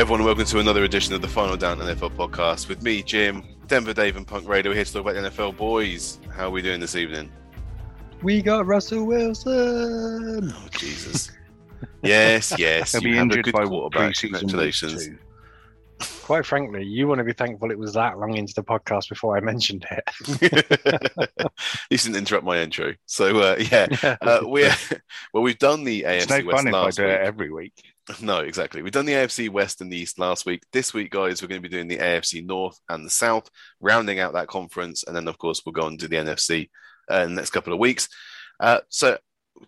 everyone, welcome to another edition of the Final Down NFL podcast with me, Jim, Denver Dave, and Punk Raider. We're here to talk about the NFL boys. How are we doing this evening? We got Russell Wilson. Oh, Jesus. yes, yes. He'll you be have injured by quarterback. Congratulations. Quite frankly, you want to be thankful it was that long into the podcast before I mentioned it. you didn't interrupt my intro. So, uh, yeah, uh, we're, well, we've done the AFC It's no West fun if I last do it every week. No, exactly. We've done the AFC West and the East last week. This week, guys, we're going to be doing the AFC North and the South, rounding out that conference. And then, of course, we'll go on to the NFC uh, in the next couple of weeks. Uh, so,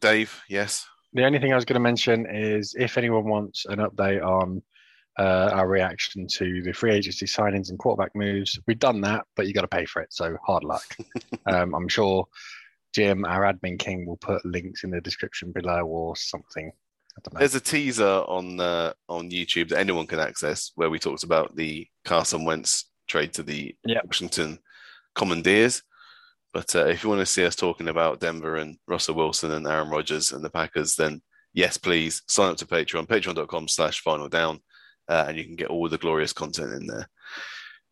Dave, yes. the only thing I was going to mention is if anyone wants an update on uh, our reaction to the free agency signings and quarterback moves, we've done that, but you got to pay for it. So hard luck. um, I'm sure Jim, our admin king, will put links in the description below or something. I don't know. There's a teaser on uh, on YouTube that anyone can access where we talked about the Carson Wentz trade to the Yeah. Washington Commanders. But uh, if you want to see us talking about Denver and Russell Wilson and Aaron Rodgers and the Packers, then yes, please sign up to Patreon, patreon.com slash final down, uh, and you can get all the glorious content in there.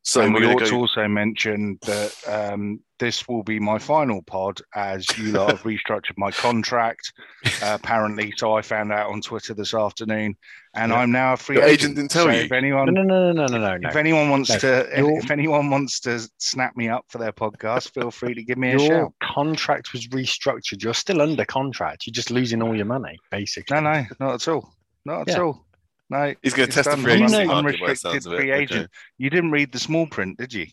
So and we're we going ought to to also mention that um, this will be my final pod as you lot have restructured my contract, uh, apparently. So I found out on Twitter this afternoon, and Yeah. I'm now a free Your agent. agent didn't tell so you? If anyone, No, no, no, no, no, no, no. if anyone wants No, to, if, if anyone wants to snap me up for their podcast, feel free to give me a Your shout. contract was restructured. You're still under contract. You're just losing all your money, basically. No, no, not at all. Not at Yeah. all. No, He's going to it's test the done. free You agency know- market by the unrestricted sounds of it. free Okay. agent. You didn't read the small print, did you?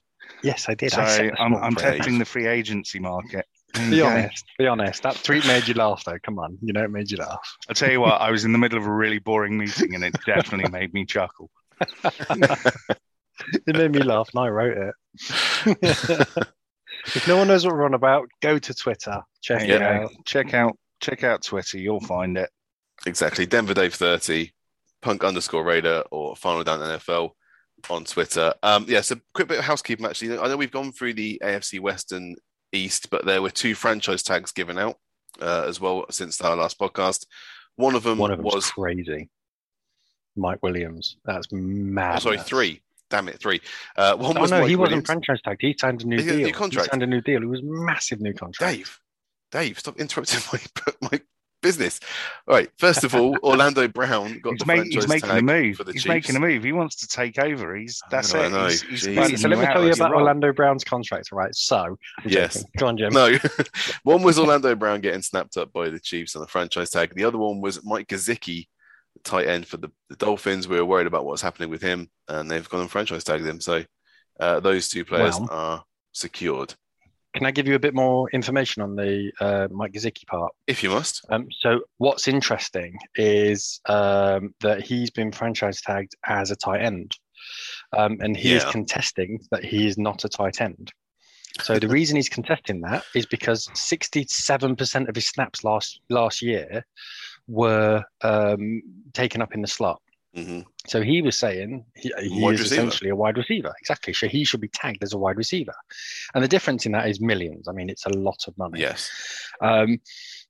Yes, I did. So I I'm, small I'm testing the free agency market. Be you honest. Be honest. That tweet made you laugh, though. Come on, you know it made you laugh. I'll tell you what, I was in the middle of a really boring meeting and it definitely made me chuckle. It made me laugh, and I wrote it. if no one knows what we're on about, go to Twitter, check There it you Yeah. go. out. Check out check out Twitter, you'll find it. Exactly. Denver Dave 30, punk underscore Raider or Final Down NFL on Twitter. Um, yeah, so quick bit of housekeeping actually. I know we've gone through the AFC West and East, but there were two franchise tags given out uh, as well since our last podcast. One of them One of them was crazy. Mike Williams. That's mad. oh, sorry, three. Damn it, three. Uh, one Oh was no, Mike he wasn't franchise tagged. He signed a new He deal. new contract. He signed a new deal. It was massive new contract. Dave, Dave, stop interrupting my, my business. All right, first of all, Orlando Brown got He's, the make, he's making a move. for the He's Chiefs. making a move. He wants to take over. He's I that's know, it. know. He's, he's Jeez. So let me tell you about. Orlando Brown's contract. All right. So, I'm Yes. joking. Go on, Jim. No, one was Orlando Brown getting snapped up by the Chiefs on the franchise tag. The other one was Mike Gesicki, tight end for the, the Dolphins. We were worried about what's happening with him, and they've gone and franchise tagged him. So uh, those two players Well. are secured. Can I give you a bit more information on the uh, Mike Gesicki part? If you must, Um, so what's interesting is um, that he's been franchise tagged as a tight end, um, and he is contesting that he is not a tight end. So the reason he's contesting that is because 67% of his snaps last last year were um, taken up in the slot. Hmm So he was saying he, he is receiver. essentially a wide receiver. Exactly. So he should be tagged as a wide receiver. And the difference in that is millions. I mean, it's a lot of money. yes, Um,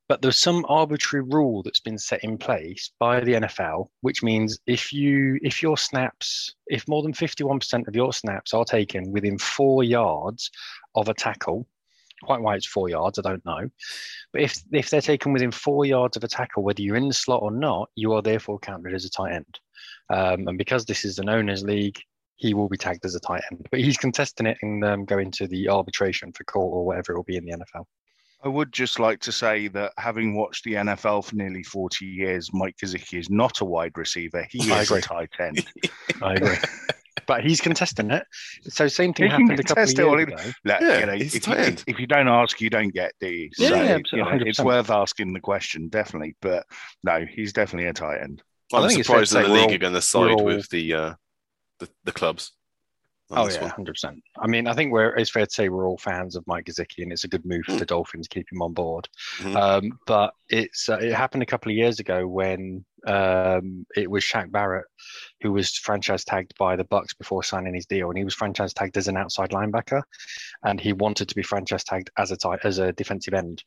but there's some arbitrary rule that's been set in place by the NFL, which means if you if your snaps, if more than 51% of your snaps are taken within four yards of a tackle, quite why it's four yards, I don't know. But if if they're taken within four yards of a tackle, whether you're in the slot or not, you are therefore counted as a tight end. Um, and because this is an owners league, he will be tagged as a tight end. But he's contesting it and um, going to the arbitration for court or whatever it will be in the NFL. I would just like to say that having watched the NFL for nearly 40 years, Mike Gesicki is not a wide receiver. He I is agree. a tight end. I agree. but he's contesting it. So same thing He happened a couple of contest years ago. Like, Yeah, you know, he's if, tight you, if you don't ask, you don't get, do you? Yeah, So, yeah, you know, absolutely, it's worth asking the question, definitely. But no, he's definitely a tight end. I I'm think it's fair to surprised that the league all- are going to side all- with the, uh, the the clubs. Oh yeah, hundred percent. I mean, I think we're it's fair to say we're all fans of Mike Gesicki, and it's a good move for Mm. the Dolphins to keep him on board. Mhm. Um, but it's uh, it happened a couple of years ago when um, it was Shaq Barrett who was franchise tagged by the Bucs before signing his deal, and he was franchise tagged as an outside linebacker, and he wanted to be franchise tagged as a as a defensive end.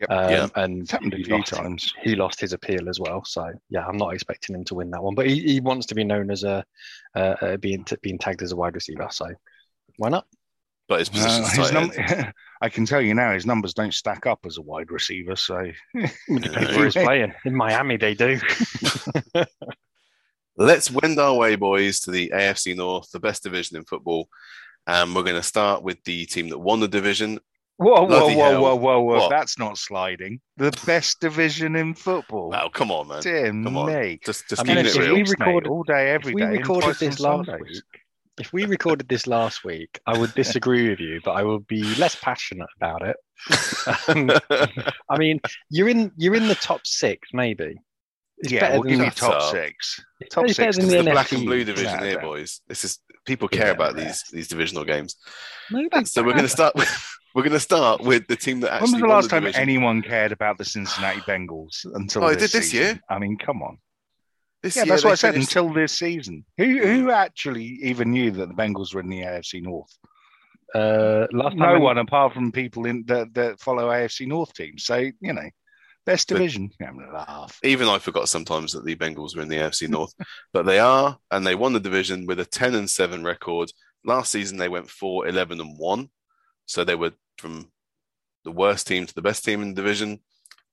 Yep. Um, Yeah. and It's happened a he few lost, times. he lost his appeal as well. So yeah, I'm not expecting him to win that one, but he, he wants to be known as a uh, uh, being t- being tagged as a wide receiver. So why not? But his Uh, position's his tight num- I can tell you now, his numbers don't stack up as a wide receiver. So Depends where he's playing. In Miami, they do. Let's wend our way, boys, to the AFC North, the best division in football. And we're going to start with the team that won the division. Whoa, whoa, Bloody whoa, whoa, whoa, whoa! That's not sliding. The best division in football. Wow, come on, man. Dear Come on. me. Just, just I mean, keeping if it we real. Mate, recorded- all day, every if we day, and recorded this last Sundays. week, if we recorded this last week, I would disagree with you, but I will be less passionate about it. Um, I mean, you're in you're in the top six, maybe. It's yeah, we'll give you top Up. six. it's top better six than It's the the black and blue division Yeah, here, boys. This is people care Yeah, about yeah. these these divisional games. No, So we're going to start. With, we're going to start with the team that When was the won last time division. anyone cared about the Cincinnati Bengals until Oh, it this did this year? I mean, come on. This Yeah, that's what I said. finished- Until this season, who who actually even knew that the Bengals were in the AFC North? uh, last time No I- one, apart from people in that, that follow AFC North teams. So you know, best But- division. Yeah, I'm gonna laugh. even I forgot sometimes that the Bengals were in the AFC North, but they are, and they won the division with a 10 and 7 record. Last season, they went 4 11 and 1. So they were from the worst team to the best team in the division.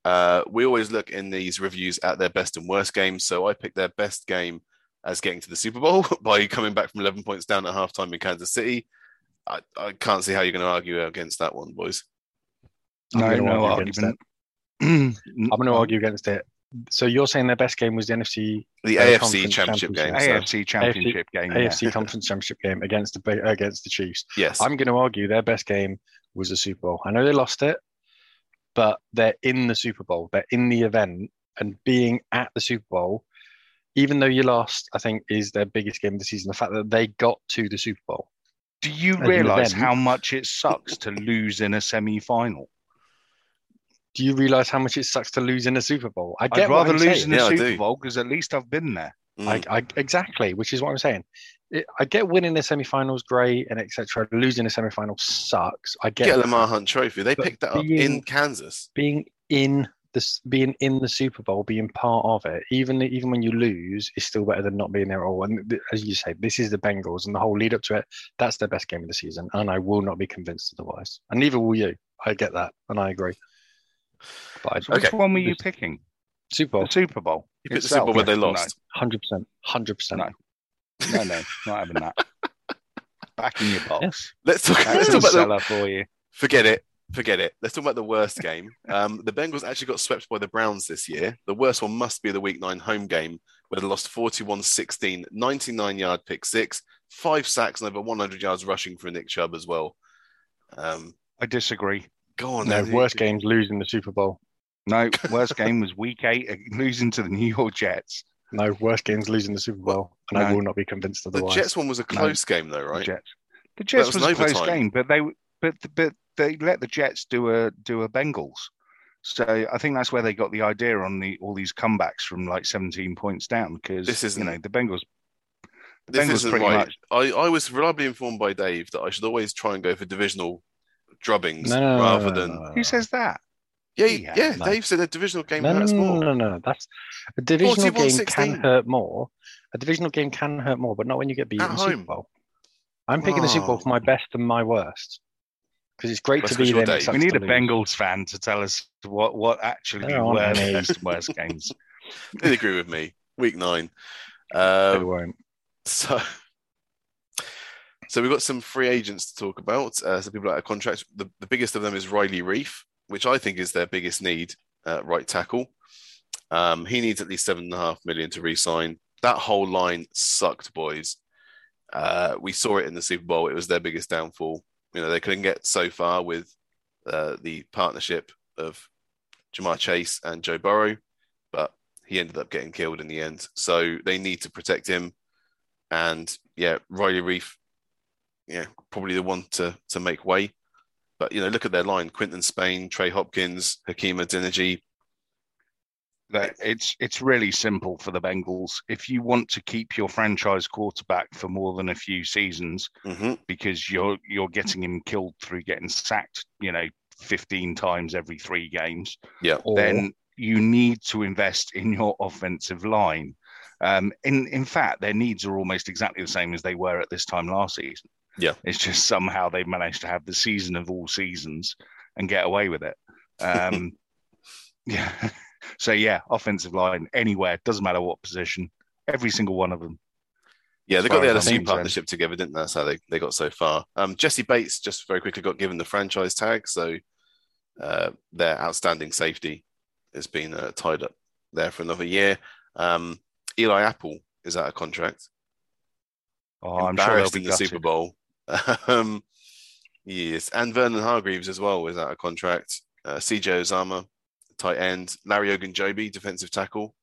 Uh, we always look in these reviews at their best and worst games. So I picked their best game as getting to the Super Bowl by coming back from 11 points down at halftime in Kansas City. I, I can't see how you're going to argue against that one, boys. I'm no, gonna no argue against argument. I'm going to argue against it. So you're saying their best game was the NFC The Uh, AFC conference Championship game. championship. so- AFC Championship game. yeah. AFC Conference Championship game against the against the Chiefs. yes. I'm going to argue their best game was the Super Bowl. I know they lost it, but they're in the Super Bowl. They're in the event, and being at the Super Bowl, even though you lost, I think is their biggest game of the season. The fact that they got to the Super Bowl. Do you realise how much it sucks to lose in a semi-final? Do you realize how much it sucks to lose in a Super Bowl? I I'd rather lose saying. in the Yeah, Super. Bowl because at least I've been there. Mm. I, I exactly, which is what I'm saying. It, I get winning the semifinals great and etc. Losing the semifinal sucks. I get get a that. Lamar Hunt trophy. They But picked that up being- in Kansas. being in this being in the Super Bowl, being part of it, even even when you lose, is still better than not being there at all. And th- as you say, this is the Bengals, and the whole lead up to it, that's their best game of the season, and I will not be convinced otherwise, and neither will you. I get that, and I agree. But I, So which one were you picking? Super Bowl, The Super Bowl. You picked the? Super Bowl where they lost. hundred percent, hundred percent. No. No, no, not having that. Back in your box. Let's talk, let's talk about the, for you. forget it. Forget it. Let's talk about the worst game. Um, the Bengals actually got swept by the Browns this year. The worst one must be the week nine home game where they lost 41 16, 99 yard pick six, five sacks, and over 100 yards rushing for Nick Chubb as well. Um, I disagree. go on. No, Andy. worst games losing the Super Bowl. No, worst game was week eight, losing to the New York Jets. No, worst games losing the Super Bowl, and I will not be convinced otherwise. The otherwise. Jets one was a close game, though, The right? Jets. The Jets was was, a close overtime. game, but they but but they let the Jets do a do a Bengals. So I think that's where they got the idea on the all these comebacks from like 17 points down because This isn't- know the Bengals. The This Bengals isn't pretty right. much I, I was reliably informed by Dave that I should always try and go for divisional drubbings no, no, no, rather no, than. no, no, Who says that? Yeah, Yeah, yeah. no. Dave said a divisional game No, no, hurts no, more. no, no, no. That's a divisional game 41-16. can hurt more. A divisional game can hurt more, but not when you get beaten in the Super. Bowl. I'm picking the Super Bowl Oh. for my best and my worst because it's great That's to 'cause be you're there. and it Dave. sucks We need a lose. Bengals fan to tell us what what actually were the best and worst games. They agree with me. Week nine. They Um, won't. so, so we've got some free agents to talk about. Uh, some people out of contract. The, the biggest of them is Riley Reiff, which I think is their biggest need, uh, right tackle. Um, he needs at least seven and a half million to re-sign. That whole line sucked, boys. Uh, we saw it in the Super Bowl. It was their biggest downfall. You know, they couldn't get so far with uh, the partnership of Ja'Marr Chase and Joe Burrow, but he ended up getting killed in the end. So they need to protect him. And yeah, Riley Reiff, yeah, probably the one to to make way. But you know, look at their line: Quinton Spain, Trey Hopkins, Hakeem Adeniji. that it's it's really simple for the Bengals. If you want to keep your franchise quarterback for more than a few seasons, hmm because you're you're getting him killed through getting sacked, you know, 15 times every three games, Yeah. Or, then you need to invest in your offensive line. Um, in in fact, their needs are almost exactly the same as they were at this time last season. Yeah. it's just somehow they've managed to have the season of all seasons and get away with it. Um, yeah, so yeah, offensive line anywhere doesn't matter what position, every single one of them. Yeah, they got the LSU partnership together, didn't they? That's how they, they got so far. Um, Jessie Bates just very quickly got given the franchise tag, so uh, their outstanding safety has been uh, tied up there for another year. Um, Eli Apple is out of contract. Oh, I'm sure they'll be in the Super. Bowl. um, yes, and Vernon Hargreaves as well was out of contract. Uh, CJ Uzomah, tight end. Larry Ogunjobi, defensive tackle.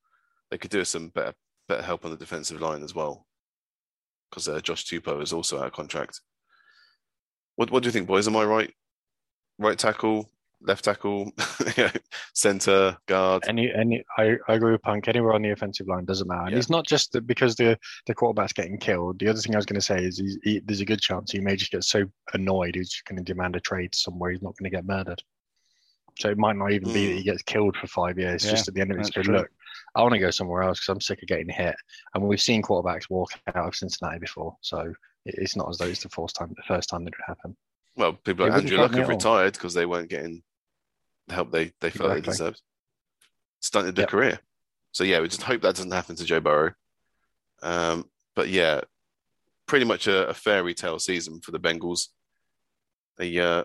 They could do some better better help on the defensive line as well, because uh, Josh Tupou is also out of contract. What what do you think, boys? Am I right? Right tackle, left tackle, center, guard. any any I, I agree with Punk. Anywhere on the offensive line doesn't matter. And Yeah. it's not just that because the the quarterback's getting killed. The other thing I was going to say is he's, he, there's a good chance he may just get so annoyed he's just going to demand a trade somewhere he's not going to get murdered. So it might not even be that he hmm. gets killed for five years. Yeah, just at the end of it, it's good. Look, I want to go somewhere else because I'm sick of getting hit. And we've seen quarterbacks walk out of Cincinnati before, so it's not as though it's the first time the first time that it happened. Well, people like Andrew Luck have retired because they weren't getting the help they, they felt they Exactly. deserved. Stunted their Yep. career. So yeah, we just hope that doesn't happen to Joe Burrow. Um, but yeah, pretty much a, a fairy tale season for the Bengals. They uh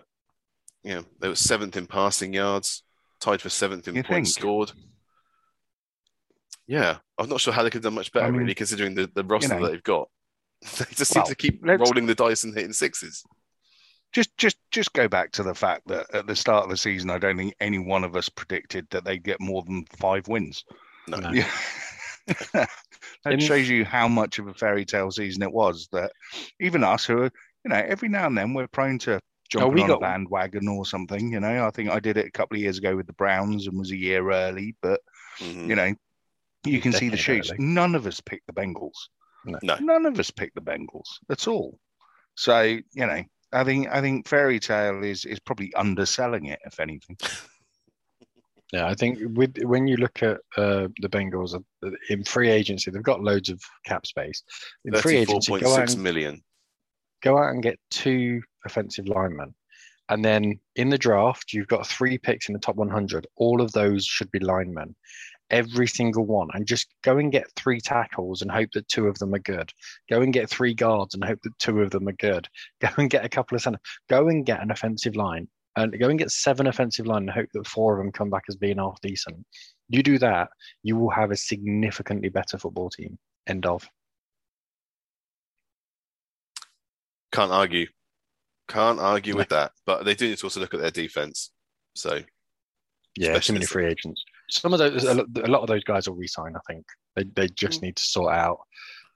you know, they were seventh in passing yards, tied for seventh in You points think? scored. Yeah, I'm not sure how they could have done much better, I mean, really, considering the, the roster know. that they've got. they just Well, seem to keep rolling the dice and hitting sixes. Just, just, just go back to the fact that at the start of the season, I don't think any one of us predicted that they'd get more than five wins. No. No. Yeah. that In- shows you how much of a fairy tale season it was. That even us, who are, you know, every now and then we're prone to jumping Oh, we on got- a bandwagon or something. You know, I think I did it a couple of years ago with the Browns and was a year early, but Mhm. you know, you can see the shoots. early. None of us picked the Bengals. No. No. None of us picked the Bengals at all. So you know, I think I think fairy tale is is probably underselling it, if anything. Yeah, I think with when you look at uh, the Bengals uh, in free agency, they've got loads of cap space. In free agency, point go out, and, million. go out and get two offensive linemen, and then in the draft, you've got three picks in the top 100. All of those should be linemen, every single one, and just go and get three tackles and hope that two of them are good. Go and get three guards and hope that two of them are good. Go and get a couple of center. Go and get an offensive line and go and get seven offensive line and hope that four of them come back as being half decent. You do that, you will have a significantly better football team. End of. Can't argue. Can't argue with that. But they do need to also look at their defense. So Yeah, too many free agents. Some of those, a lot of those guys will resign. I think they they just need to sort out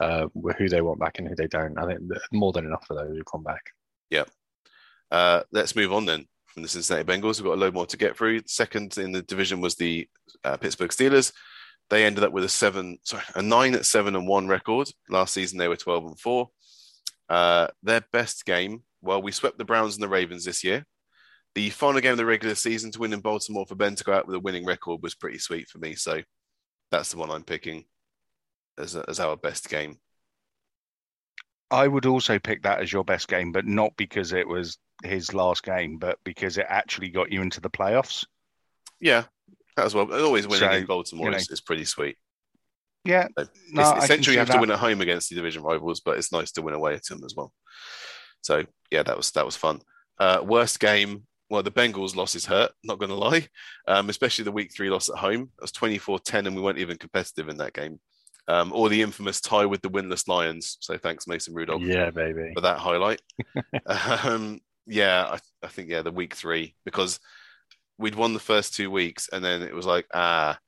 uh, who they want back and who they don't. I think more than enough for those who come back. uh, let's move on then from the Cincinnati Bengals. We've got a load more to get through. Second in the division was the uh, Pittsburgh Steelers. They ended up with a seven, sorry, a nine at seven and one record. Last season they were twelve and four. Uh, their best game. Well, we swept the Browns and the Ravens this year. The final game of the regular season to win in Baltimore for Ben to go out with a winning record was pretty sweet for me. So that's the one I'm picking as, as our best game. I would also pick that as your best game, but not because it was his last game, but because it actually got you into the playoffs. Yeah, that as well. And always winning So, in Baltimore you know, is, is pretty sweet. Yeah, So no, it's essentially you have to win at home against the division rivals, but it's nice to win away at them as well. So yeah, that was that was fun. Uh, worst game. Well, the Bengals loss is hurt. Not going to lie, um, especially the week three loss at home. It was 24-10 and we weren't even competitive in that game. Um, or the infamous tie with the winless Lions. So thanks Mason Rudolph Yeah, baby. for that highlight. um, yeah, I, I think yeah, the week three because we'd won the first two weeks, and then it was like, ah,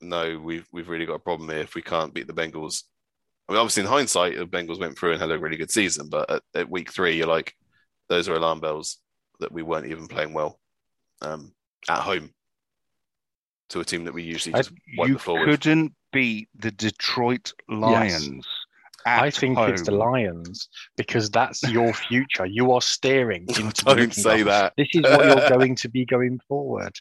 no, we've we've really got a problem here if we can't beat the Bengals. I mean, obviously in hindsight, the Bengals went through and had a really good season, but at, at week three, you're like, those are alarm bells that we weren't even playing well um, at home to a team that we usually just wipe you the floor with. couldn't beat the Detroit Lions At I think it's the. Lions because that's your future. You are steering into Don't say that. This is what you're going to be going forward.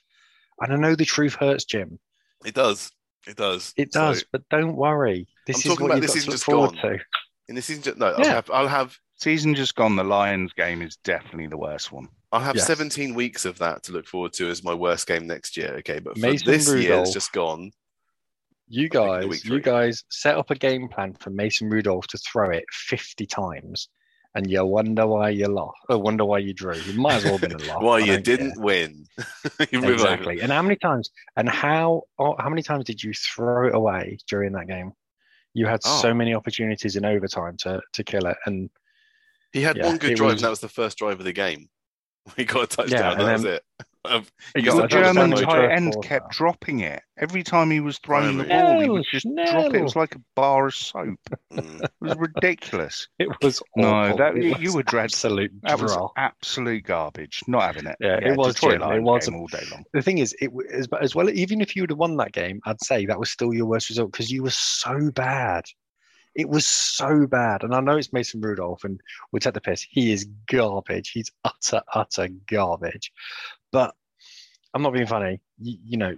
And I know the truth hurts, Jim. It does. It does. It So- does, but don't worry. This I'm is talking what about you've this season look just gone. to. in this season, no, I'll have, I'll have, Season just gone. The Lions game is definitely the worst one. I'll have Yes. 17 weeks of that to look forward to as my worst game next year. Okay, but for Mason this year, it's just gone. You I guys, you guys set up a game plan for Mason Rudolph to throw it 50 times, and you wonder why you lost. Or oh, wonder why you drew. You might as well have been a loss. Why I you don't care. didn't win? You move over. exactly. And how many times? And how? oh, How many times did you throw it away during that game? You had Oh. so many opportunities in overtime to to kill it, and He had Yeah, one good drive, was- and that was the first drive of the game. He got a touchdown. Yeah, and and that was it. Um, You Because got The I thought it was German tight end quarter. kept dropping it every time he was throwing the Primary. ball. He would Snell, just drop it. It was like a bar of soap. mm. It was ridiculous. It was No, that- It you- was you were dreadful. absolute That was absolute garbage. Not having it. Yeah, it was, Detroit It was game all day long. The thing is, it was as, as well. Even if you would have won that game, I'd say that was still your worst result because you were so bad. It was so bad, and I know it's Mason Rudolph, and we take the piss. He is garbage. He's utter, utter garbage. But I'm not being funny. You, you know,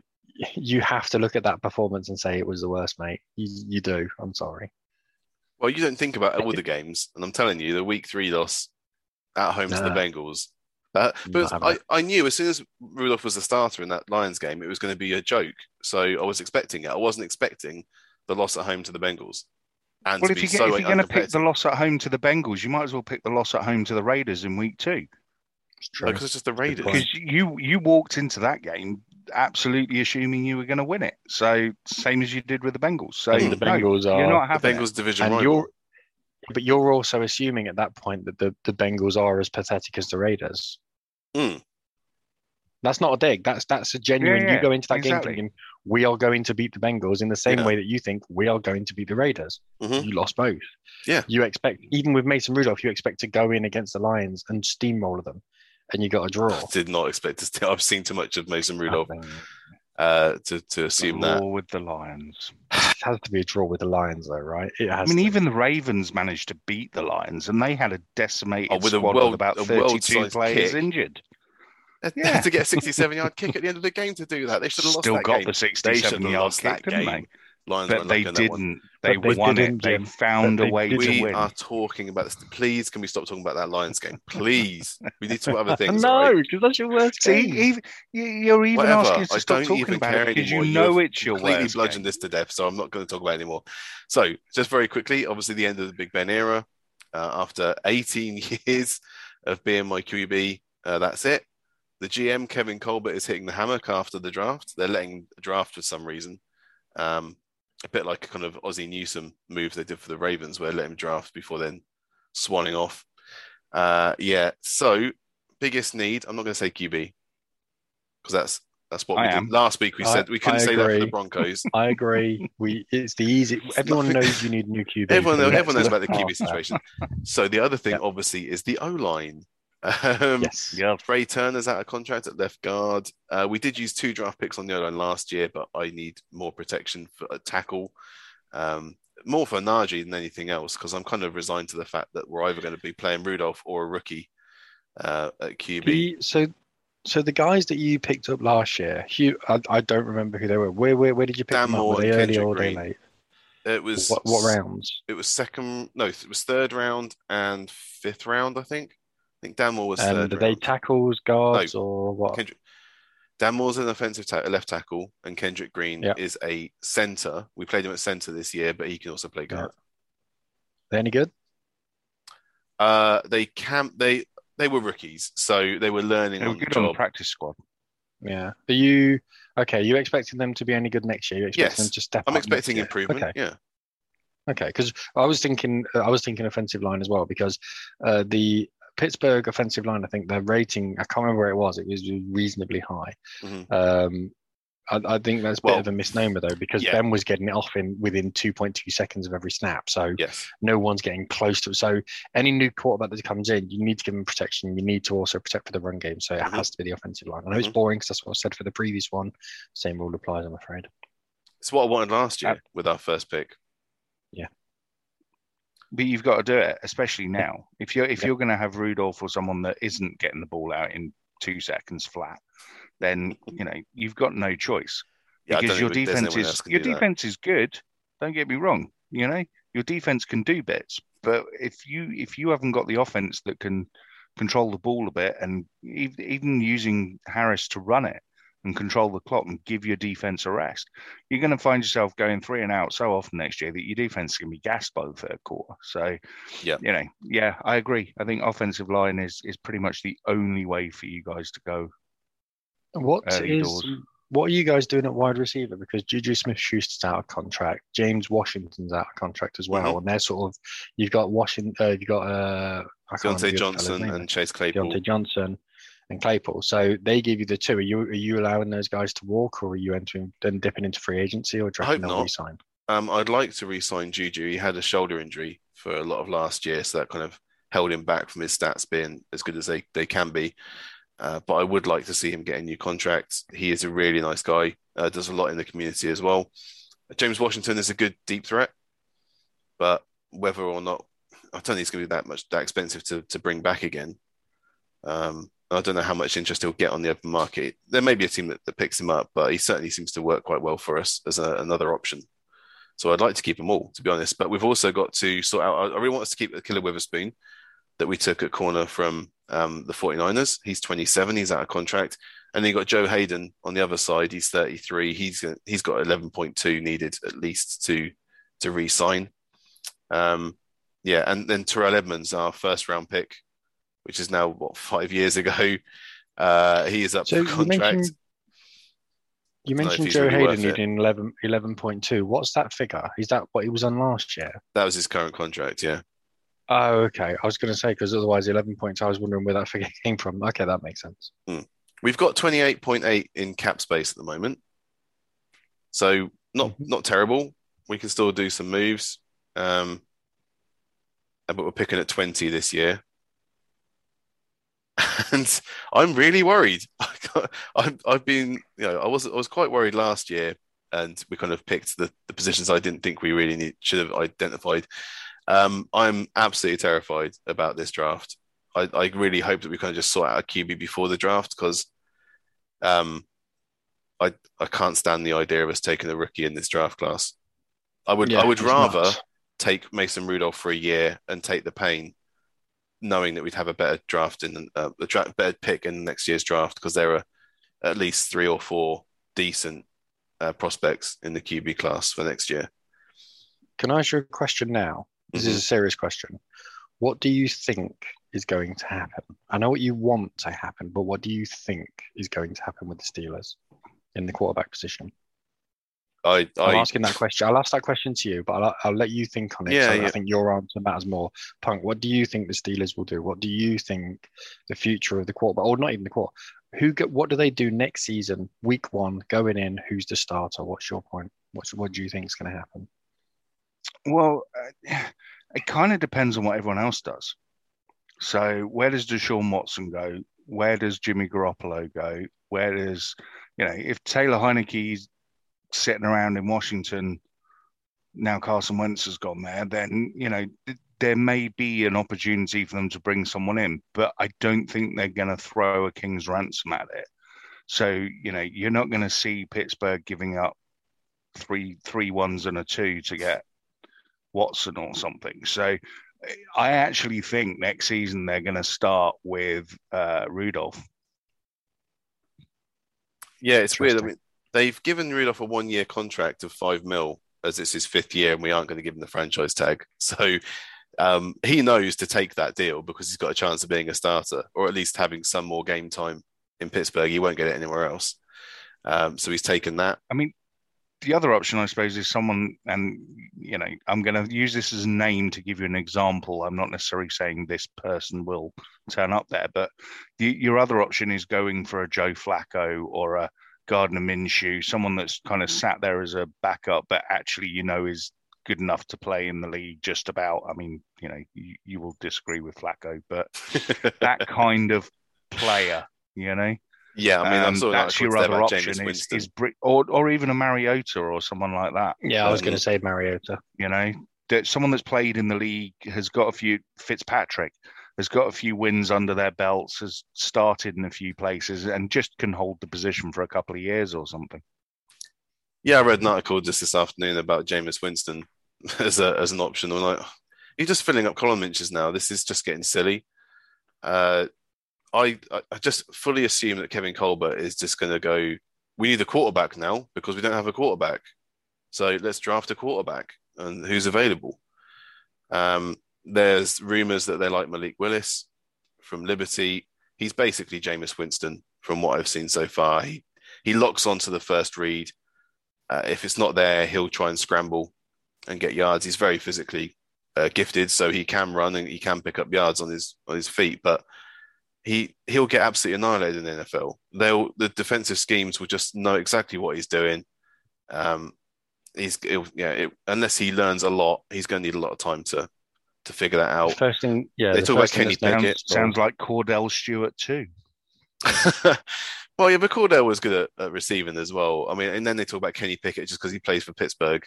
you have to look at that performance and say it was the worst, mate. You, you do. I'm sorry. Well, you don't think about all the games, and I'm telling you, the week three loss at home to the Bengals. Uh, but having I. I knew as soon as Rudolph was the starter in that Lions game, it was going to be a joke. So I was expecting it. I wasn't expecting the loss at home to the Bengals. And Well, to if, be you get, so if you're going to pick the loss at home to the Bengals, you might as well pick the loss at home to the Raiders in week two. It's true. because it's just the Raiders. Because you you walked into that game absolutely assuming you were going to win it. So same as you did with the Bengals. So the no, Bengals are. you're not The having it. Bengals division and rival. you're, but you're also assuming at that point that the, the Bengals are as pathetic as the Raiders. Mm. That's not a dig. That's that's a genuine. yeah, you go into that exactly. game thinking we are going to beat the Bengals in the same Yeah. way that you think we are going to beat the Raiders. Mhm. You lost both. Yeah. You expect even with Mason Rudolph, you expect to go in against the Lions and steamroller them, and you got a draw. I did not expect to. see- I've seen too much of Mason Rudolph uh, to to assume that. Law with the Lions. It has to be a draw with the Lions, though, right? It has I mean, to. even the Ravens managed to beat the Lions, and they had a decimated Oh, with a squad world- with about a 32 players kick. injured. They Yeah. to get a 67 yard kick at the end of the game to do that. They should have lost Still that got game. the They should 67 have yard lost kick, that didn't game. they? Lions But were they unlucky on that one. didn't. They But they won didn't, it. They Jim. found But a they way to win. We win. are talking about this. Please, can we stop talking about that Lions game? Please, we need to talk about other things. no, all right? because that's your worst See, game. even, you- you're even Whatever. asking us I to stop don't talking even about care it because you anymore. know You've it's your completely worst bludgeoned game. this to death, so I'm not going to talk about it anymore. So, just very quickly, obviously, the end of the Big Ben era. Uh, after 18 years of being my QB, uh, that's it. The GM Kevin Colbert is hitting the hammock after the draft. They're letting draft for some reason. Um, a bit like a kind of Ozzie Newsome move they did for the Ravens, where they let him draft before then swanning off. Uh, yeah. So biggest need. I'm not going to say QB because that's that's what I we am. did last week. We I- said we couldn't say that for the. Broncos. I agree. We it's the easy. Everyone knows you need a new QB. Everyone, knows, everyone knows about the QB situation. So the other thing, Yeah. obviously, is the O line. Um, Yes. Yeah, Trai Turner's out of contract at left guard. Uh, we did use two draft picks on the O line last year, but I need more protection for a tackle. Um, more for Najee than anything else, because I'm kind of resigned to the fact that we're either going to be playing Rudolph or a rookie uh, at QB. The, so, so the guys that you picked up last year, Hugh, I, I don't remember who they were. Where, where, where did you pick Dan them up? Moore Were they early Kendrick or were they Green. late? It was What, what rounds? It was second. No, it was third round and fifth round. I think. I think Dan Moore was And third are they round. tackles, guards, or what? Kendrick, Dan Moore's an offensive ta- left tackle, and Kendrick Green Yeah. is a center. We played him at center this year, but he can also play Yeah. guard. They any good? Uh, they can they they were rookies, so they were learning they were on the good on the practice squad. Yeah. Are you okay? You expecting them to be any good next year? You expecting Yes. them to step I'm up next expecting year? improvement. Okay. Yeah, Okay, because I was thinking, uh, I was thinking offensive line as well because uh, the Pittsburgh offensive line, I think their rating, I can't remember where it was. It was reasonably high. Mhm. Um, I, I think that's a bit of a misnomer though because yeah. Ben was getting it off in within 2.2 seconds of every snap. So yes, no one's getting close to it. So any new quarterback that comes in, you need to give them protection. You need to also protect for the run game. So it Mhm. has to be the offensive line. I know it's Mhm. boring because that's what I said for the previous one. Same rule applies, I'm afraid. it's what I wanted last year Uh, with our first pick. Yeah. But you've got to do it, especially now. If you're if you're going to have Rudolph or someone that isn't getting the ball out in two seconds flat, then you know you've got no choice Yeah, because your defense is your defense is good. Don't get me wrong. You know your defense can do bits, but if you if you haven't got the offense that can control the ball a bit and even using Harris to run it and control the clock and give your defense a rest, you're going to find yourself going three and out so often next year that your defense is going to be gassed by the third quarter. So, Yeah. you know, yeah, I agree. I think offensive line is is pretty much the only way for you guys to go. What Early is doors. what are you guys doing at wide receiver? Because Juju Smith Schuster's out of contract, James Washington's out of contract as well, Mm-hmm. and they're sort of you've got Washington, uh, you've got uh, I can't Diontae the other fella's Johnson and Chase Claypool. Diontae Johnson and Claypool. So they give you the two. Are you are you allowing those guys to walk, or are you entering then dipping into free agency, or do you I reckon hope they'll not. resign? Um, I'd like to re-sign Juju. He had a shoulder injury for a lot of last year, so that kind of held him back from his stats being as good as they, they can be. Uh, but I would like to see him get a new contract. He is a really nice guy. Uh, does a lot in the community as well. James Washington is a good deep threat, but whether or not I don't think it's going to be that much that expensive to to bring back again. Um, I don't know how much interest he'll get on the open market. There may be a team that, that picks him up, but he certainly seems to work quite well for us as a, another option. So I'd like to keep them all, to be honest. But we've also got to sort out. I really want us to keep the Killer Witherspoon that we took at corner from um, the 49ers. He's 27. He's out of contract. And then you got Joe Haden on the other side. He's 33. He's he's got 11.2 needed at least to to re-sign. Um, yeah, and then Terrell Edmunds, our first round pick, which is now what five years ago. Uh, he is up So for contract. you mentioned Joe really Haden needing 11, 11.2. What's that figure? Is that what he was on last year? That was his current contract. Yeah. Oh, okay. I was going to say because otherwise, eleven points. I was wondering where that figure came from. Okay, that makes sense. We've got 28.8 in cap space at the moment. So not Mhm. not terrible. We can still do some moves. Um, but we're picking at 20 this year. And I'm really worried. I've, I've been, you know, I was I was quite worried last year, and we kind of picked the, the positions I didn't think we really need, should have identified. Um, I'm absolutely terrified about this draft. I, I really hope that we kind of just sort out a QB before the draft because um, I I can't stand the idea of us taking a rookie in this draft class. I would Yeah, I would rather nuts. take Mason Rudolph for a year and take the pain, knowing that we'd have a better draft in uh, a dra- better pick in next year's draft because there are at least three or four decent uh, prospects in the QB class for next year. Can I ask you a question now? This is a serious question. What do you think is going to happen? I know what you want to happen, but what do you think is going to happen with the Steelers in the quarterback position? I, I'm asking that question. I'll ask that question to you, but I'll, I'll let you think on it. Yeah, so yeah. I think your answer matters more. Punk, what do you think the Steelers will do? What do you think the future of the quarterback, or not even the quarter? Who get? What do they do next season? Week one, going in. Who's the starter? What's your point? What's what do you think is going to happen? Well, uh, it kind of depends on what everyone else does. So, where does Deshaun Watson go? Where does Jimmy Garoppolo go? Where does, you know, if Taylor Heinicke's sitting around in Washington, now Carson Wentz has gone there, then, you know, there may be an opportunity for them to bring someone in, but I don't think they're going to throw a king's ransom at it. So, you know, you're not going to see Pittsburgh giving up three three ones and a two to get Watson or something. So I actually think next season they're going to start with uh, Rudolph. yeah, it's weird. I mean, they've given Rudolph a one-year contract of five mil as it's his fifth year, and we aren't going to give him the franchise tag. So um, he knows to take that deal because he's got a chance of being a starter, or at least having some more game time in Pittsburgh. He won't get it anywhere else. Um, so he's taken that. I mean, the other option, I suppose, is someone, and you know, I'm going to use this as a name to give you an example. I'm not necessarily saying this person will turn up there, but the, your other option is going for a Joe Flacco or a Gardner Minshew, someone that's kind of sat there as a backup, but actually, you know, is good enough to play in the league just about. I mean, you know, you, you will disagree with Flacco, but that kind of player, you know. yeah, I mean, I'm Um, sort of that's your other option is, is Brit- or or even a Mariota or someone like that. Yeah, I was Um, going to say Mariota. You know, that someone that's played in the league has got a few Fitzpatrick has got a few wins under their belts, has started in a few places, and just can hold the position for a couple of years or something. Yeah, I read an article just this afternoon about Jameis Winston as a as an option. I'm like, you're just filling up column inches now. This is just getting silly. Uh, I I just fully assume that Kevin Colbert is just going to go. We need a quarterback now because we don't have a quarterback. So let's draft a quarterback and who's available. Um, there's rumors that they like Malik Willis from Liberty. He's basically Jameis Winston from what I've seen so far. He he locks onto the first read. Uh, if it's not there, he'll try and scramble and get yards. He's very physically uh, gifted, so he can run and he can pick up yards on his on his feet. But he he'll get absolutely annihilated in the NFL. They'll the defensive schemes will just know exactly what he's doing. Um, he's yeah, it, unless he learns a lot, he's going to need a lot of time to to figure that out. First thing, yeah, they the talk about Kenny Pickett. Sounds like Kordell Stewart too. well, yeah, but Kordell was good at, at receiving as well. I mean, and then they talk about Kenny Pickett just because he plays for Pittsburgh.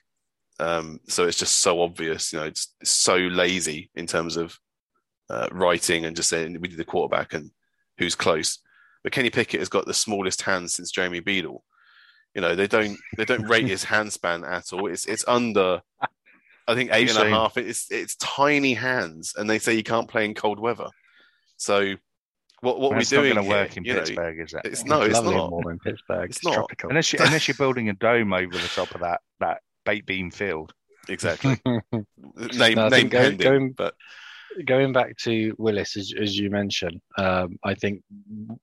Um, so it's just so obvious, you know, it's, it's so lazy in terms of uh, writing and just saying we need the quarterback and who's close. But Kenny Pickett has got the smallest hands since Jeremy Beadle. You know, they don't they don't rate his hand span at all. It's it's under I think eight You and a say- half. It's it's tiny hands, and they say you can't play in cold weather. So what what we're doing not going to here, work in you know, Pittsburgh, is it? it's no, it's lovely not. and warm in Pittsburgh. It's It's, not. tropical. Unless, you, unless you're building a dome over the top of that that bait beam field. Exactly. name No, name think pending, going- but Going back to Willis, as, as you mentioned, um, I think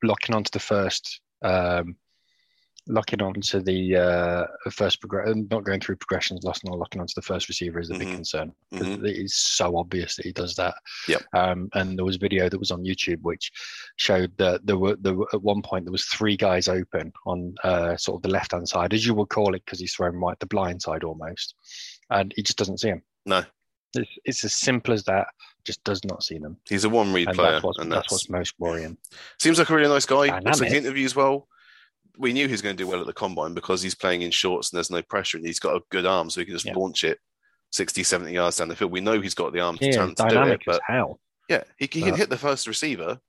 locking onto the first, um, locking onto the uh, first progression, not going through progressions, lost or locking onto the first receiver is a big concern. concern. 'cause Mhm. It is so obvious that he does that. Yep. Um, and there was a video that was on YouTube which showed that there were there were, at one point there was three guys open on uh, sort of the left hand side, as you would call it, because he's thrown right the blind side almost, and he just doesn't see him. no, It's, it's as simple as that. Just does not see them, he's a one read player, that's what's and that's, that's, what's most worrying. seems like a really nice guy. Looks like Dynamic. he interviews well. We knew he was going to do well at the combine because he's playing in shorts and there's no pressure, and he's got a good arm, so he can just Yeah. launch it 60, 70 yards down the field. We know he's got the arm to, Yeah, talent to do it, but hell. yeah, he, he can hit the first receiver,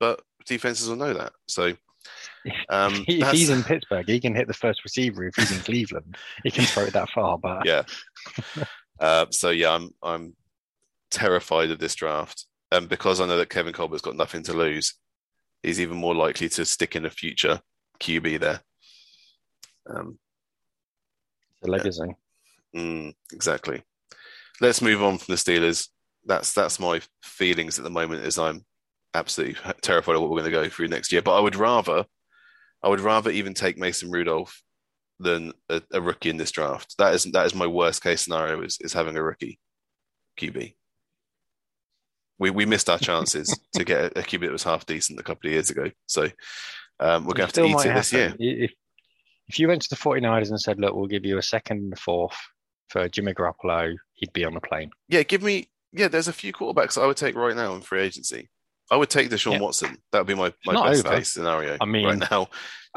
but defenses will know that. So um, if he's in Pittsburgh, he can hit the first receiver. If he's in Cleveland, he can throw it that far. But yeah. uh, so yeah, I'm I'm terrified of this draft, and because I know that Kevin Colbert's got nothing to lose, he's even more likely to stick in the future QB there. Um, the legacy. mm, exactly. Let's move on from the Steelers. That's that's my feelings at the moment. Is I'm absolutely terrified of what we're going to go through next year. But I would rather, I would rather even take Mason Rudolph than a, a rookie in this draft. That is that is my worst case scenario. Is is having a rookie QB. We we missed our chances to get a, a QB that was half decent a couple of years ago. So um, we're going to have to eat it this year. If if you went to the 49ers and said, "Look, we'll give you a second and a fourth for Jimmy Garoppolo," he'd be on the plane. Yeah, give me. Yeah, there's a few quarterbacks I would take right now in free agency. I would take Deshaun Yeah. Watson. That would be my, my not best over. case scenario. I mean, right now,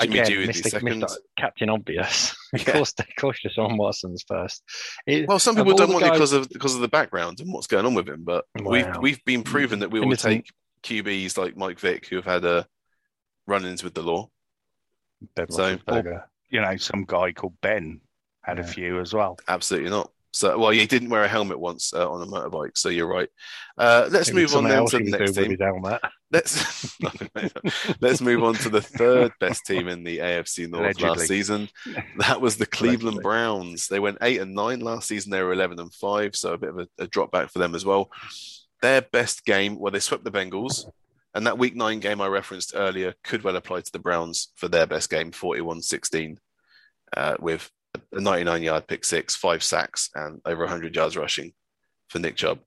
Jimmy Again, Mr. second. Mr. Captain Obvious. of Yeah. course, of course, Deshaun Watson's first. It- Well, some people don't want it guys- because of because of the background and what's going on with him. But we've we've been proven that we will take QBs like Mike Vick who have had uh, run-ins with the law. Ben So- Roethlisberger. You know, some guy called Ben had a few as well. Absolutely not. So, well, he didn't wear a helmet once uh, on a motorbike. So you're right. Uh, let's move on something then to the next doing team. with his helmet. Let's let's move on to the third best team in the AFC North Allegedly. last season. That was the Cleveland Allegedly. Browns. They went eight and nine last season. They were eleven and five, so a bit of a, a drop back for them as well. Their best game, well, they swept the Bengals, and that Week Nine game I referenced earlier could well apply to the Browns for their best game, 41-16, uh, with a 99 yard pick six, five sacks, and over 100 yards rushing for Nick Chubb.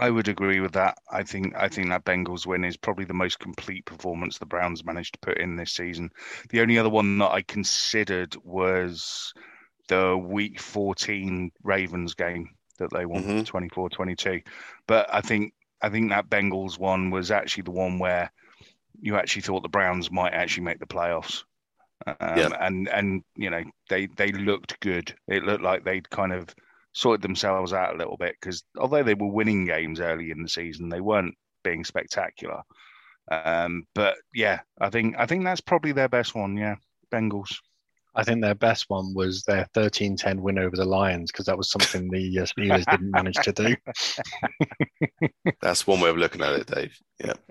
I would agree with that. I think I think that Bengals win is probably the most complete performance the Browns managed to put in this season. The only other one that I considered was the week 14 Ravens game that they won Mhm. 24-22. But I think I think that Bengals one was actually the one where you actually thought the Browns might actually make the playoffs. Um, Yeah. and and you know they they looked good. It looked like they'd kind of sorted themselves out a little bit because although they were winning games early in the season, they weren't being spectacular. Um, but yeah, I think I think that's probably their best one. Yeah, Bengals. I think their best one was their 13-10 win over the Lions because that was something the uh, Steelers didn't manage to do. That's one way of looking at it, Dave. Yeah.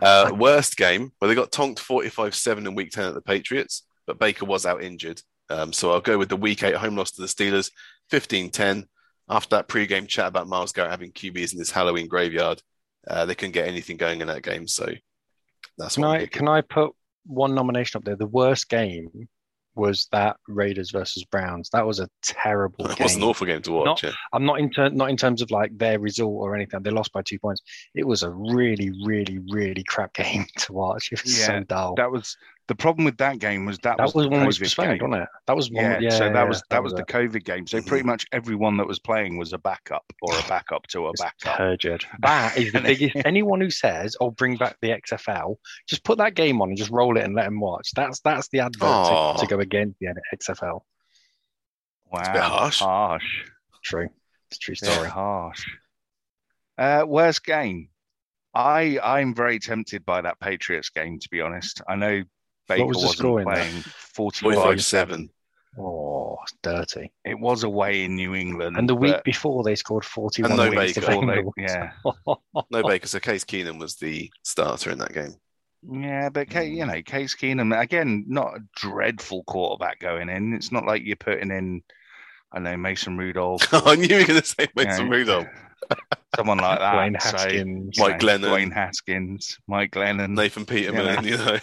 Uh, worst game, well, they got tonked 45 7 in week 10 at the Patriots, but Baker was out injured. Um, so I'll go with the week eight home loss to the Steelers, 15 10. After that pre-game chat about Myles Garrett having QBs in this Halloween graveyard, uh, they couldn't get anything going in that game. So that's Can I'm I picking. can I put one nomination up there? The worst game was that Raiders versus Browns. That was a terrible game. It game. was an awful game to watch. Not- yeah. I'm not in ter- not in terms of like their result or anything. They lost by two points. It was a really, really, really crap game to watch. It was Yeah, so dull. That was the problem with that game was that, That was, the one was postponed, game. wasn't it? That was one. Yeah, Yeah, so that yeah, was that, was, the it. COVID game. So pretty much everyone that was playing was a backup or a backup to a backup. turgid. That is the biggest. Anyone who says, "Oh, bring back the XFL," just put that game on and just roll it and let them watch. That's that's the advert Aw. to, to go against the XFL. Wow, a bit harsh. Harsh. True, it's a true Yeah, story. harsh. Uh, worst game. I I'm very tempted by that Patriots game. To be honest, I know Baker was the wasn't score in that? playing 45 45 7. Oh, dirty. It was away in New England, And the week but before they scored forty-one And no Baker. before they- yeah, No Baker. So Case Keenum was the starter in that game. yeah, but Ca- you know, Case Keenum again, not a dreadful quarterback going in. It's not like you're putting in, I know, Mason Rudolph, I knew you were going to say Mason you know, Rudolph. someone like that. Dwayne So, Haskins. you Mike know, Glennon. Dwayne Haskins, Mike Glennon, Nathan Peterman, Yeah. you know.